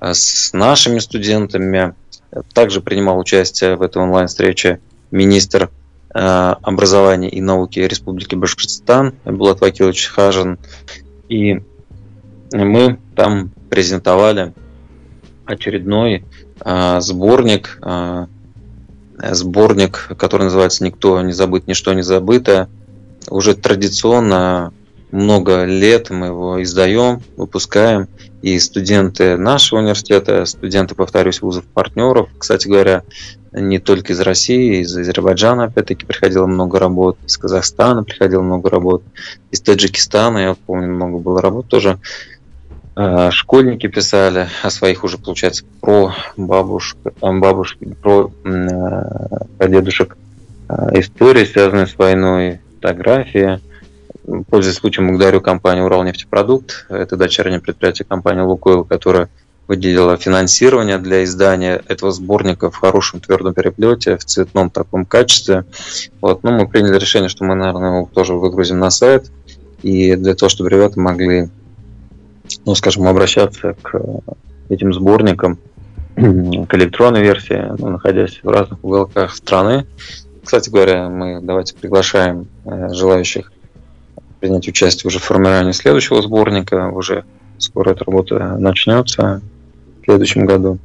э, с нашими студентами. Также принимал участие в этой онлайн встрече министр э, образования и науки Республики Башкортостан Булат Вакилович Хажин. И мы там презентовали очередной э, сборник, э, сборник, который называется «Никто не забыт, ничто не забыто». Уже традиционно много лет мы его издаем, выпускаем. И студенты нашего университета, студенты, повторюсь, вузов-партнеров, кстати говоря, не только из России, из Азербайджана, опять-таки, приходило много работ, из Казахстана приходило много работ, из Таджикистана, я помню, много было работ тоже. А, школьники писали о своих уже, получается, про бабушек, бабушки, про дедушек а, истории, связанные с войной, фотографии. Пользуясь случаем, благодарю компанию «Уралнефтепродукт». Это дочернее предприятие компании «Лукойл», которая выделила финансирование для издания этого сборника в хорошем твердом переплете, в цветном таком качестве. Вот. Ну, мы приняли решение, что мы, наверное, его тоже выгрузим на сайт. И для того, чтобы ребята могли, ну, скажем, обращаться к этим сборникам, к электронной версии, ну, находясь в разных уголках страны. Кстати говоря, мы давайте приглашаем э, желающих принять участие уже в формировании следующего сборника. Уже скоро эта работа начнется в следующем году.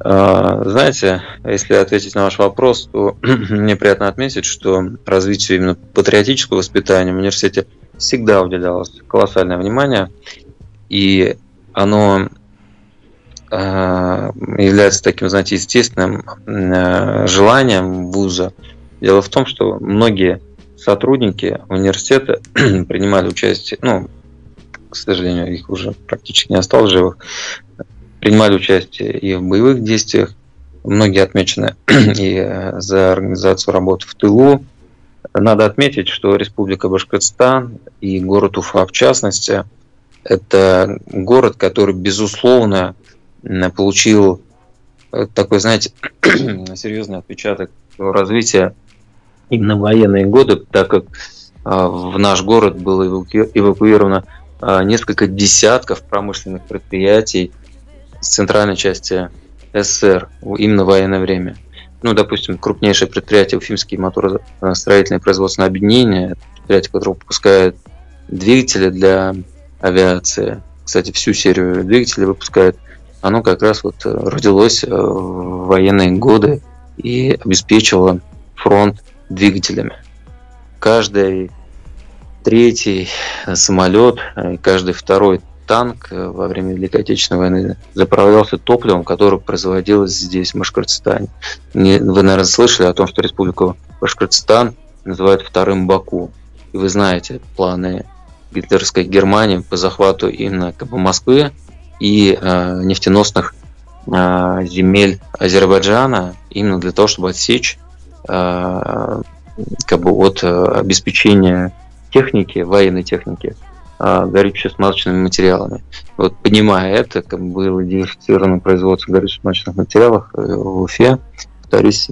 А, знаете, если ответить на ваш вопрос, то мне приятно отметить, что развитию именно патриотического воспитания в университете всегда уделялось колоссальное внимание, и оно а, является таким, знаете, естественным а, желанием вуза. Дело в том, что многие сотрудники университета принимали участие, ну, к сожалению, их уже практически не осталось живых, принимали участие и в боевых действиях, многие отмечены и э, за организацию работы в тылу. Надо отметить, что Республика Башкортостан и город Уфа в частности, это город, который, безусловно, получил э, такой, знаете, серьезный отпечаток развития именно военные годы, так как а, в наш город было эвакуировано несколько десятков промышленных предприятий с центральной части СССР именно в военное время. Ну, допустим, крупнейшее предприятие Уфимские моторостроительные производственные объединения, предприятие, которое выпускает двигатели для авиации, кстати, всю серию двигателей выпускает, оно как раз вот родилось э, в военные годы и обеспечивало фронт двигателями. Каждый третий самолет, каждый второй танк во время Великой Отечественной войны заправлялся топливом, которое производилось здесь, в Башкортостане. Вы, наверное, слышали о том, что Республику Башкортостан называют вторым Баку. И вы знаете планы гитлеровской Германии по захвату именно как бы, Москвы и э, нефтеносных э, земель Азербайджана именно для того, чтобы отсечь Э, как бы от э, обеспечения техники, военной техники, э, горюче-смазочными материалами. Вот понимая это, как бы было диверсифицировано производство горюче-смазочных материалов в Уфе, повторюсь,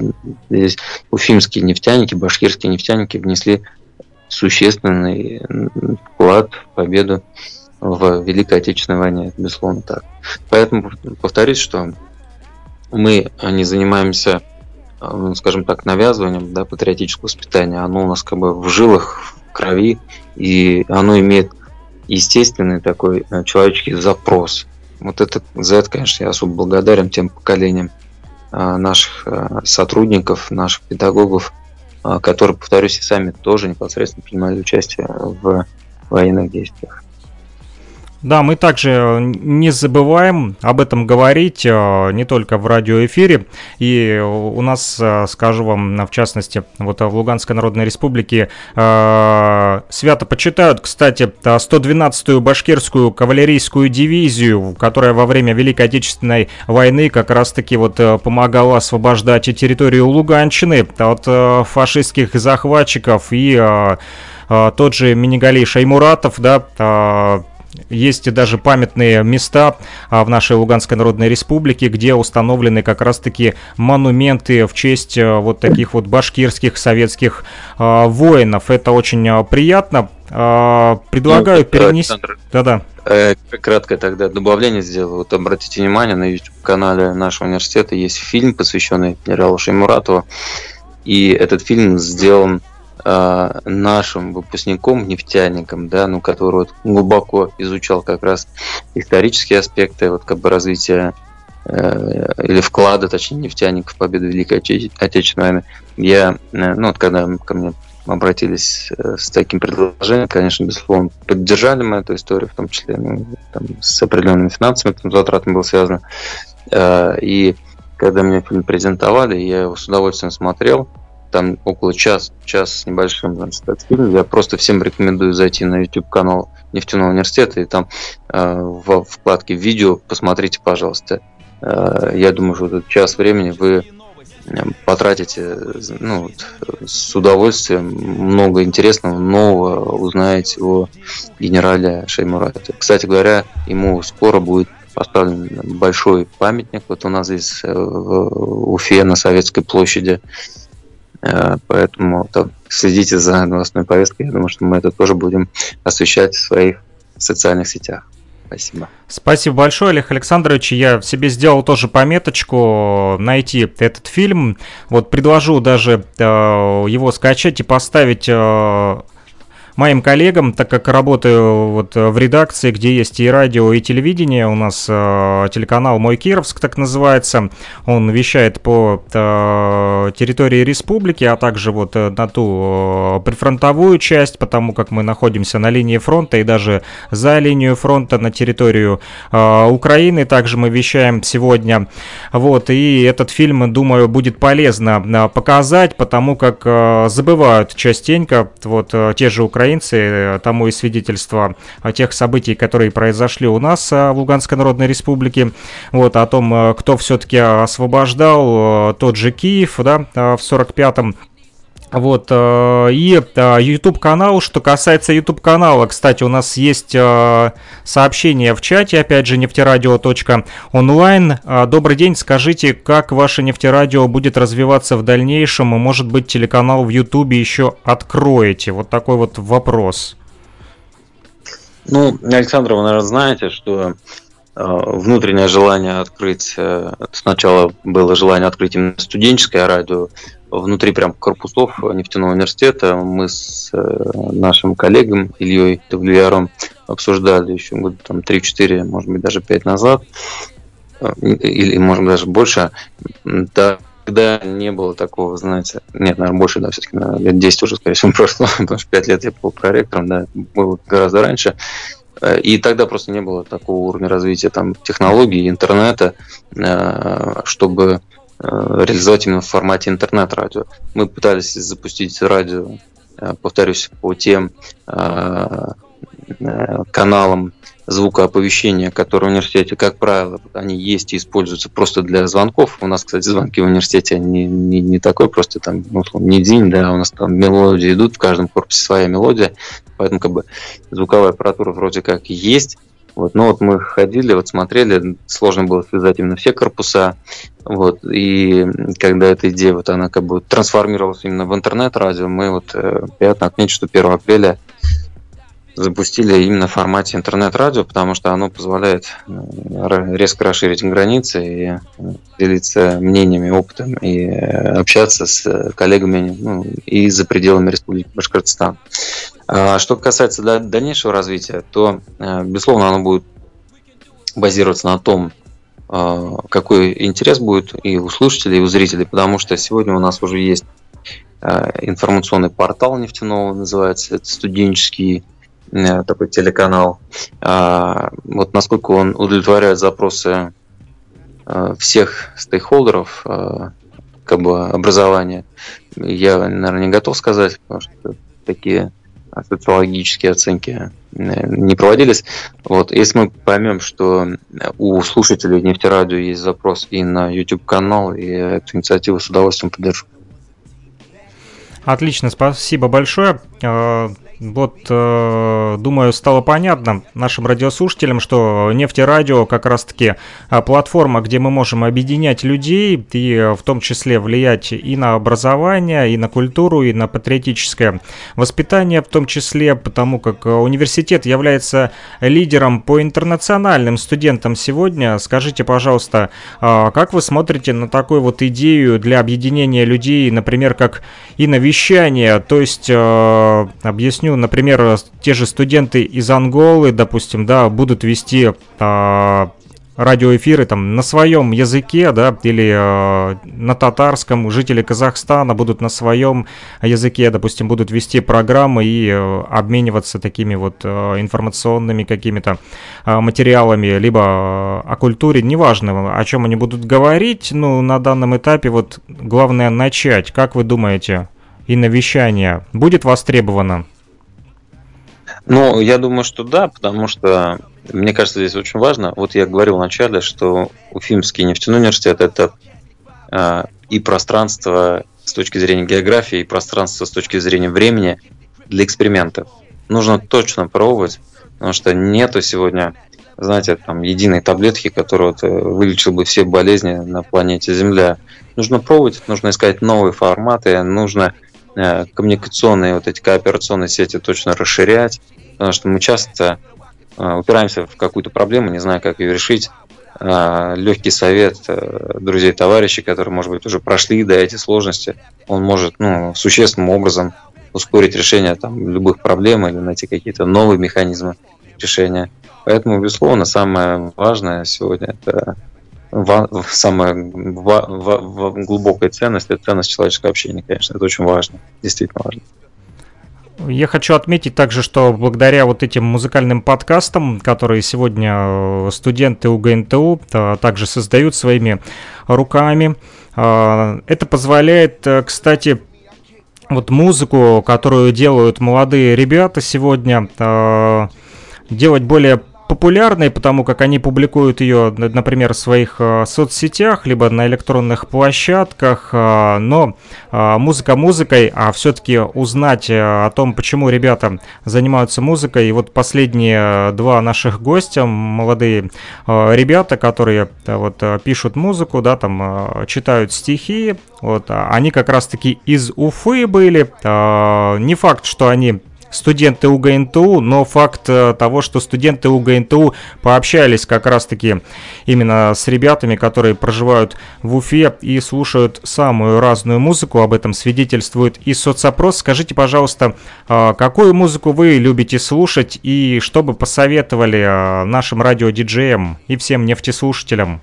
здесь уфимские нефтяники, башкирские нефтяники внесли существенный вклад в победу в Великой Отечественной войне, безусловно так. Поэтому повторюсь, что мы не занимаемся Э, скажем так, навязыванием да, патриотического воспитания, оно у нас как бы в жилах, крови, и оно имеет естественный такой э, человеческий запрос. Вот это, за это, конечно, я особо благодарен тем поколениям э, наших сотрудников, наших педагогов, которые, повторюсь, и сами тоже непосредственно принимали участие в военных действиях. Да, мы также э, не забываем об этом говорить э, не только в радиоэфире. И у нас, э, скажу вам, в частности, вот в Луганской Народной Республике свято почитают, кстати, 112-ю башкирскую кавалерийскую дивизию, которая во время Великой Отечественной войны как раз-таки вот помогала освобождать территорию Луганщины от фашистских захватчиков и тот же Минигалей Шаймуратов, да, есть даже памятные места а, в нашей Луганской Народной Республике, где установлены как раз-таки монументы в честь а, вот таких вот башкирских советских а, воинов. Это очень приятно. Предлагаю ну, перенести... Да-да. Э, краткое тогда добавление сделал. Вот обратите внимание, на YouTube-канале нашего университета есть фильм, посвященный генералу Шеймуратову. И этот фильм сделан э, нашим выпускником, нефтяником, да, ну, который вот глубоко изучал как раз исторические аспекты вот, как бы развития э, или вклада, точнее, нефтяников в победу Великой Отечественной войны, я, э, ну, вот когда ко мне обратились э, с таким предложением, конечно, безусловно, поддержали мы эту историю, в том числе ну, там, с определенными финансовыми там, затратами было связано. Э, и когда мне фильм презентовали, я его с удовольствием смотрел, там около час, час с небольшим, значит, этот фильм. Я просто всем рекомендую зайти на YouTube канал Нефтяного университета и там э, в вкладке видео посмотрите, пожалуйста. Э, я думаю, что этот час времени вы э, потратите ну, с удовольствием много интересного, нового узнаете о генерале Шеймурате. Кстати говоря, ему скоро будет поставлен большой памятник. Вот у нас здесь э, в Уфе на Советской площади. Э, поэтому там, следите за новостной повесткой. Я думаю, что мы это тоже будем освещать в своих социальных сетях. Спасибо. Спасибо большое, Олег Александрович. Я себе сделал тоже пометочку найти этот фильм. Вот предложу даже э, его скачать и поставить э, моим коллегам, так как работаю вот в редакции, где есть и радио, и телевидение. У нас э, телеканал «Мой Кировск» так называется. Он вещает по э, территории республики, а также вот э, на ту э, прифронтовую часть, потому как мы находимся на линии фронта и даже за линию фронта на территорию э, Украины. Также мы вещаем сегодня. Вот, и этот фильм, думаю, будет полезно э, показать, потому как э, забывают частенько вот э, те же украинцы, э, тому и свидетельство тех событий, которые произошли у нас в Луганской Народной Республике, вот о том, кто все-таки освобождал тот же Киев, да, в 45-м вот, э, и э, YouTube канал, что касается YouTube канала, кстати, у нас есть э, сообщение в чате, опять же, нефтерадио.онлайн. Добрый день, скажите, как ваше нефтерадио будет развиваться в дальнейшем, и, может быть, телеканал в YouTube еще откроете? Вот такой вот вопрос. Ну, Александр, вы, наверное, знаете, что внутреннее желание открыть, сначала было желание открыть именно студенческое радио, внутри прям корпусов нефтяного университета мы с э, нашим коллегом Ильей Тавлияром обсуждали еще года там 3-4, может быть, даже 5 назад, э, или, может даже больше, да, тогда не было такого, знаете, нет, наверное, больше, да, все-таки лет 10 уже, скорее всего, прошло, потому что 5 лет я был проректором, да, было гораздо раньше. Э, и тогда просто не было такого уровня развития там, технологий, интернета, чтобы реализовать именно в формате интернет-радио. Мы пытались запустить радио, э, повторюсь, по тем э, каналам звукооповещения, которые в университете, как правило, они есть и используются просто для звонков. У нас, кстати, звонки в университете не, не, не такой просто там, ну, не день, да, у нас там мелодии идут, в каждом корпусе своя мелодия, поэтому как бы звуковая аппаратура вроде как есть, вот, ну вот мы ходили, вот смотрели, сложно было связать именно все корпуса. Вот, и когда эта идея, вот она как бы трансформировалась именно в интернет-радио, мы вот э, приятно отметить, что 1 апреля запустили именно в формате интернет-радио, потому что оно позволяет э, резко расширить границы и э, делиться мнениями, опытом и общаться с коллегами ну, и за пределами Республики Башкортостан. А что касается дальнейшего развития, то, безусловно, оно будет базироваться на том, какой интерес будет и у слушателей, и у зрителей, потому что сегодня у нас уже есть информационный портал нефтяного, называется это студенческий Э, такой телеканал. А, вот насколько он удовлетворяет запросы э, всех стейкхолдеров э, как бы образования, я, наверное, не готов сказать, потому что такие социологические оценки не проводились. Вот, если мы поймем, что у слушателей нефтерадио есть запрос и на YouTube канал, и эту инициативу с удовольствием поддержу. Отлично, спасибо большое. Вот, э, думаю, стало понятно нашим радиослушателям, что нефтерадио как раз-таки э, платформа, где мы можем объединять людей и э, в том числе влиять и на образование, и на культуру, и на патриотическое воспитание в том числе, потому как университет является лидером по интернациональным студентам сегодня. Скажите, пожалуйста, как вы смотрите на такую вот идею для объединения людей, например, как и на вещание, то есть, объясню, например, те же студенты из Анголы, допустим, да, будут вести а, радиоэфиры там на своем языке, да, или э, на татарском, жители Казахстана будут на своем языке, допустим, будут вести программы и э, обмениваться такими вот э, информационными какими-то э, материалами, либо э, о культуре, неважно, о чем они будут говорить, ну, на данном этапе вот главное начать. Как вы думаете, и навещание будет востребовано? Ну, я думаю, что да, потому что мне кажется, здесь очень важно. Вот я говорил вначале, что Уфимский нефтяной университет это э, и пространство с точки зрения географии, и пространство с точки зрения времени для экспериментов. Нужно точно пробовать, потому что нету сегодня, знаете, там единой таблетки, которая вот, э, вылечила бы все болезни на планете Земля. Нужно пробовать, нужно искать новые форматы, нужно коммуникационные вот эти кооперационные сети точно расширять, потому что мы часто э, упираемся в какую-то проблему, не зная, как ее решить. Э, Легкий совет друзей, товарищей, которые, может быть, уже прошли до эти сложности, он может ну, существенным образом ускорить решение там, любых проблем или найти какие-то новые механизмы решения. Поэтому, безусловно, самое важное сегодня это самая глубокая ценность это ценность человеческого общения, конечно, это очень важно, действительно важно. Я хочу отметить также, что благодаря вот этим музыкальным подкастам, которые сегодня э, студенты УГНТУ э, также создают своими руками, э, это позволяет, кстати, вот музыку, которую делают молодые ребята сегодня, делать более популярной, потому как они публикуют ее, например, в своих э, соцсетях, либо на электронных площадках, э, но э, музыка музыкой, а все-таки узнать о том, почему ребята занимаются музыкой, и вот последние два наших гостя, молодые ребята, которые вот пишут музыку, да, там читают стихи, вот, они как раз-таки из Уфы были, не факт, что они студенты УГНТУ, но факт э, того, что студенты УГНТУ пообщались как раз-таки именно с ребятами, которые проживают в Уфе и слушают самую разную музыку, об этом свидетельствует и соцопрос. Скажите, пожалуйста, э, какую музыку вы любите слушать и что бы посоветовали э, нашим радиодиджеям и всем нефтеслушателям?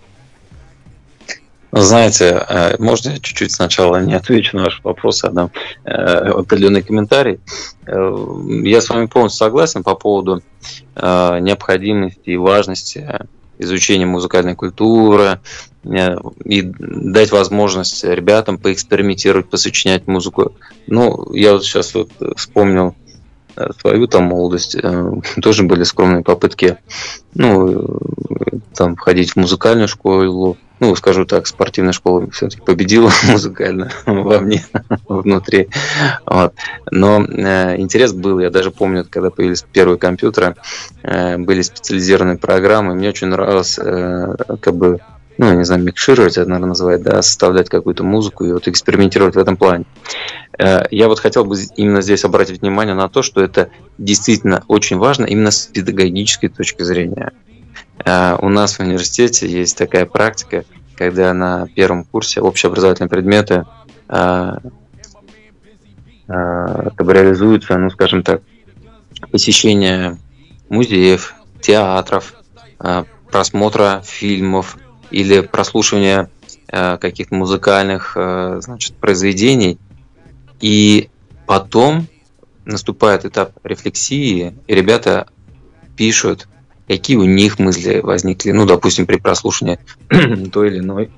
Знаете, э, можно я чуть-чуть сначала не отвечу на ваш вопрос, а дам э, определенный комментарий. Э, я с вами полностью согласен по поводу необходимости и важности изучения музыкальной культуры и дать возможность ребятам поэкспериментировать, посочинять музыку. Ну, я вот сейчас вот вспомнил свою там молодость, тоже были скромные попытки, ну, там, входить в музыкальную школу, ну, скажу так, спортивная школа все-таки победила музыкально во мне, внутри. Вот. Но э, интерес был, я даже помню, когда появились первые компьютеры, э, были специализированные программы, мне очень нравилось, э, как бы, ну, не знаю, микшировать, это, наверное, называют, да, составлять какую-то музыку и вот экспериментировать в этом плане. Э, я вот хотел бы именно здесь обратить внимание на то, что это действительно очень важно именно с педагогической точки зрения. А, у нас в университете есть такая практика, когда на первом курсе общеобразовательные предметы бы реализуются, ну, скажем так, посещение музеев, театров, просмотра фильмов или прослушивания каких-то музыкальных значит, произведений. И потом наступает этап рефлексии, и ребята пишут какие у них мысли возникли, ну, допустим, при прослушивании той или иной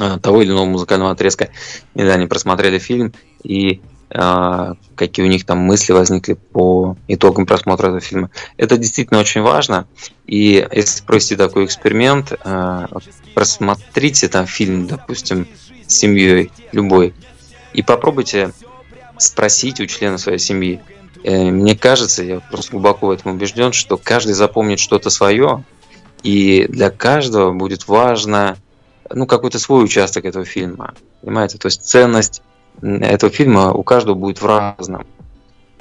а, того или иного музыкального отрезка, они просмотрели фильм, и э, какие у них там мысли возникли по итогам просмотра этого фильма. Это действительно очень важно. И если провести такой эксперимент, э, просмотрите там фильм, допустим, с семьей любой, и попробуйте спросить у члена своей семьи, Э, мне кажется, я просто глубоко в этом убежден, что каждый запомнит что-то свое, и для каждого будет важно ну, какой-то свой участок этого фильма. Понимаете? То есть ценность этого фильма у каждого будет в разном.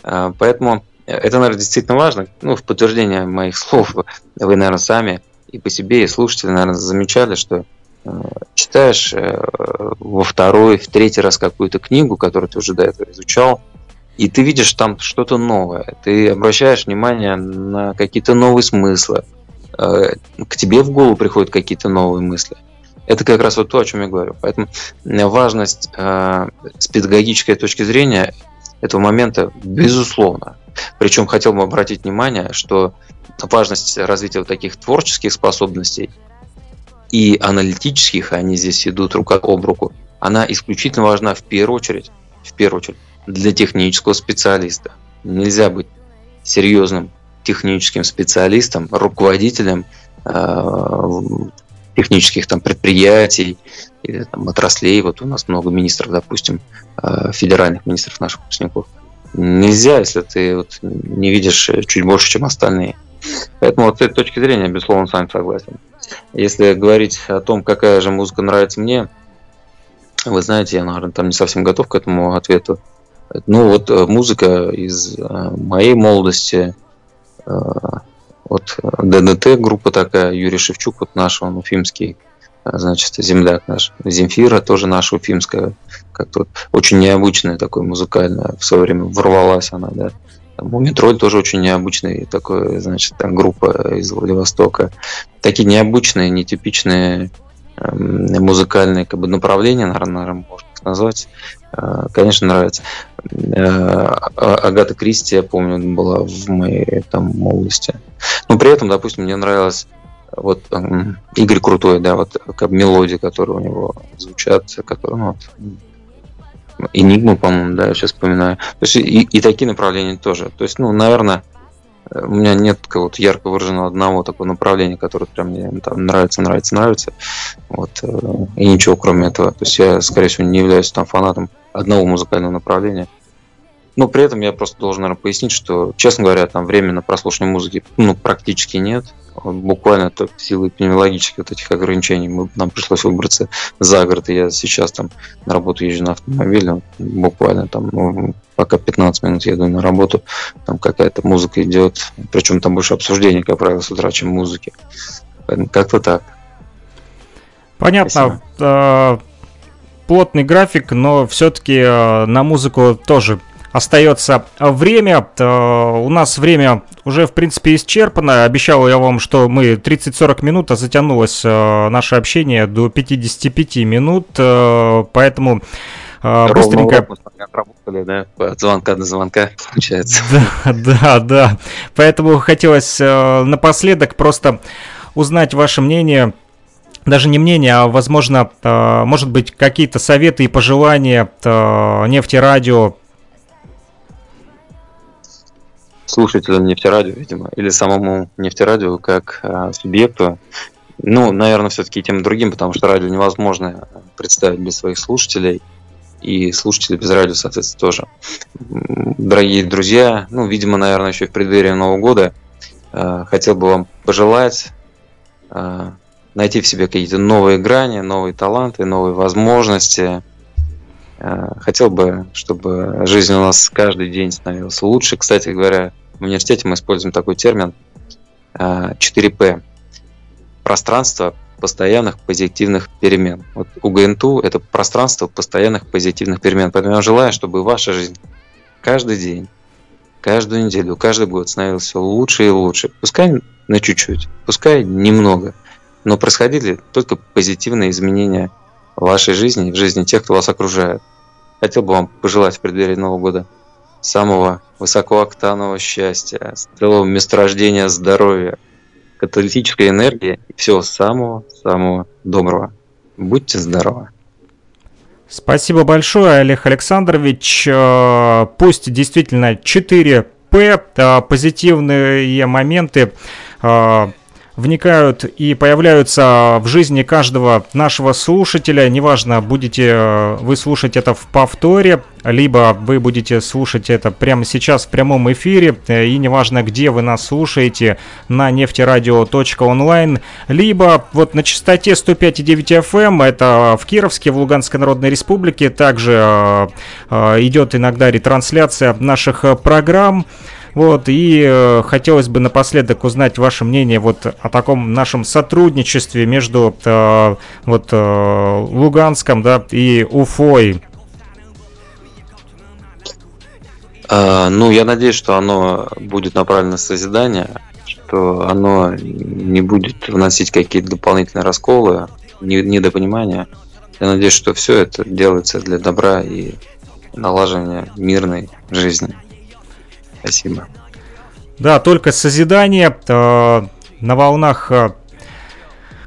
Э, поэтому это, наверное, действительно важно. Ну, в подтверждение моих слов вы, наверное, сами и по себе, и слушатели, наверное, замечали, что э, читаешь во второй, в третий раз какую-то книгу, которую ты уже до этого изучал, и ты видишь там что-то новое, ты обращаешь внимание на какие-то новые смыслы, э, к тебе в голову приходят какие-то новые мысли. Это как раз вот то, о чем я говорю. Поэтому важность э, с педагогической точки зрения этого момента безусловно. Причем хотел бы обратить внимание, что важность развития вот таких творческих способностей и аналитических, они здесь идут рука об руку, она исключительно важна в первую очередь, в первую очередь для технического специалиста. Нельзя быть серьезным техническим специалистом, руководителем э, технических там предприятий или там отраслей. Вот у нас много министров, допустим, э, федеральных министров наших выпускников. Нельзя, если ты вот не видишь чуть больше, чем остальные. Поэтому вот с этой точки зрения, безусловно, с вами согласен. Если говорить о том, какая же музыка нравится мне, вы знаете, я, наверное, там не совсем готов к этому ответу. Ну вот э, музыка из э, моей молодости, вот ДДТ группа такая, Юрий Шевчук, вот наш, он уфимский значит, земляк наш, Земфира, тоже наша уфимская, как-то очень необычная такое музыкальная, в свое время ворвалась она, да. Мумитроль тоже очень необычный такой, значит, там группа из Владивостока. Такие необычные, нетипичные эм, музыкальные как бы, направления, наверное, можно назвать. Э, конечно, нравится. Э, а, Агата Кристи, я помню, была в моей там молодости. Но при этом, допустим, мне нравилось вот Игорь Крутой, да, вот как мелодии, которые у него звучат, которые, ну, вот, Энигма, по-моему, да, я сейчас вспоминаю. То есть и, и такие направления тоже. То есть, ну, наверное, у меня нет какого-то ярко выраженного одного такого направления, которое прям мне там нравится, нравится, нравится. Вот, э, и ничего кроме этого. То есть я, скорее всего, не являюсь там фанатом одного музыкального направления. Но при этом я просто должен, наверное, пояснить, что, честно говоря, там время на прослушивание музыки ну, практически нет. Буквально только силы эпидемиологических вот этих ограничений мы, нам пришлось выбраться за город. И я сейчас там на работу езжу на автомобиле. Буквально там, ну, пока 15 минут еду на работу, там какая-то музыка идет. Причем там больше обсуждения, как правило, с утра, чем музыки. Поэтому как-то так. Понятно. Спасибо. А, плотный график, но все-таки а, на музыку тоже остается время. У нас время уже, в принципе, исчерпано. Обещал я вам, что мы 30-40 минут, а затянулось э, наше общение до 55 минут. Э, поэтому э, быстренько... Отработали, да, от звонка до звонка, получается. Да, да, да. Поэтому хотелось напоследок просто узнать ваше мнение даже не мнение, а, возможно, может быть, какие-то советы и пожелания нефтерадио слушателям нефтерадио, видимо, или самому нефтерадио как э, субъекту. Ну, наверное, все-таки тем другим, потому что радио невозможно представить без своих слушателей. И слушатели без радио, соответственно, тоже. Дорогие друзья, ну, видимо, наверное, еще в преддверии Нового года э, хотел бы вам пожелать э, найти в себе какие-то новые грани, новые таланты, новые возможности. Э, хотел бы, чтобы жизнь у нас каждый день становилась лучше. Кстати говоря, в университете мы используем такой термин 4P. Э, пространство постоянных позитивных перемен. Вот у ГНТУ это пространство постоянных позитивных перемен. Поэтому я желаю, чтобы ваша жизнь каждый день, каждую неделю, каждый год становилась все лучше и лучше. Пускай на чуть-чуть, пускай немного, но происходили только позитивные изменения в вашей жизни и в жизни тех, кто вас окружает. Хотел бы вам пожелать в преддверии Нового года самого высокооктанового счастья, целого месторождения здоровья, каталитической энергии и всего самого-самого доброго. Будьте здоровы! Спасибо большое, Олег Александрович. Э, пусть действительно 4П, э, позитивные моменты э, вникают и появляются в жизни каждого нашего слушателя. Неважно, будете э, вы слушать это в повторе, либо вы будете слушать это прямо сейчас в прямом эфире, э, и неважно, где вы нас слушаете, на нефтерадио.онлайн, либо вот на частоте 105,9 FM, эм, это в Кировске, в Луганской Народной Республике, также э, идет иногда ретрансляция наших программ. Вот, и э, хотелось бы напоследок узнать ваше мнение вот о таком нашем сотрудничестве между э, вот э, Луганском, да, и Уфой. А, ну, я надеюсь, что оно будет направлено на созидание, что оно не будет вносить какие-то дополнительные расколы, недопонимания. Я надеюсь, что все это делается для добра и налаживания мирной жизни. Спасибо. Да, только созидание э, на волнах э,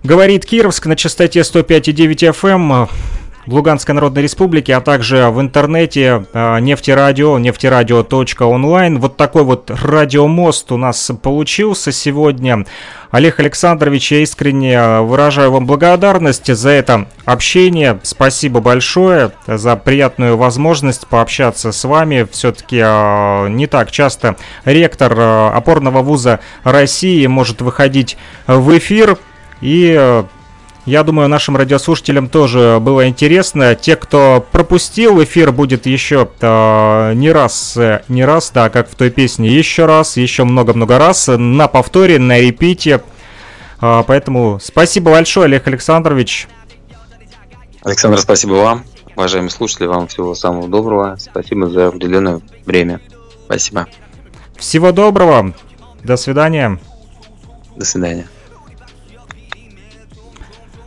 говорит Кировск на частоте 105,9 FM в Луганской Народной Республике, а также в интернете э, нефтерадио, нефтерадио.онлайн. Вот такой вот радиомост у нас получился сегодня. Олег Александрович, я искренне выражаю вам благодарность за это общение. Спасибо большое за приятную возможность пообщаться с вами. Все-таки э, не так часто ректор э, опорного вуза России может выходить в эфир и я думаю, нашим радиослушателям тоже было интересно. Те, кто пропустил, эфир будет еще э, не раз, э, не раз, да, как в той песне, еще раз, еще много-много раз, на повторе, на репите. Поэтому спасибо большое, Олег Александрович. Александр, спасибо вам. Уважаемые слушатели, вам всего самого доброго. Спасибо за уделенное время. Спасибо. Всего доброго. До свидания. До свидания.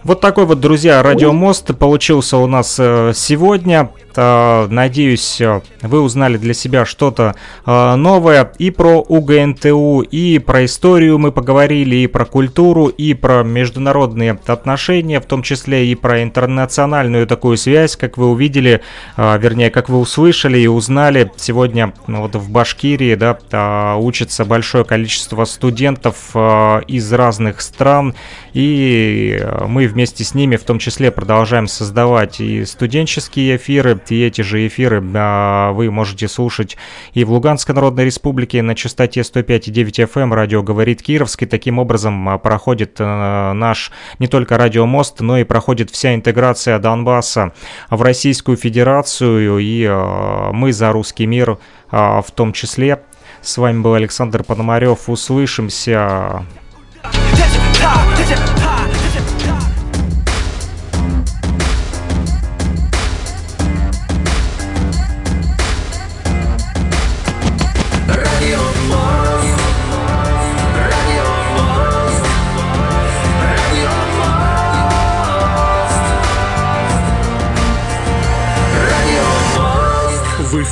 Вот такой вот, друзья, радиомост получился у нас э, сегодня. Надеюсь, э, вы узнали для себя что-то э, новое и про УГНТУ, и про историю мы поговорили, и про культуру, и про международные отношения, в том числе и про интернациональную такую связь, как вы увидели, э, вернее, как вы услышали и узнали. Сегодня ну, вот в Башкирии да, учится большое количество студентов из разных стран, и мы вместе с ними в том числе продолжаем создавать и студенческие эфиры, и эти же эфиры а, вы можете слушать и в Луганской Народной Республике на частоте 105,9 FM радио «Говорит Кировский». Таким образом а, проходит а, наш не только радиомост, но и проходит вся интеграция Донбасса в Российскую Федерацию. И мы за русский мир в том числе. С вами был Александр Пономарев. Услышимся.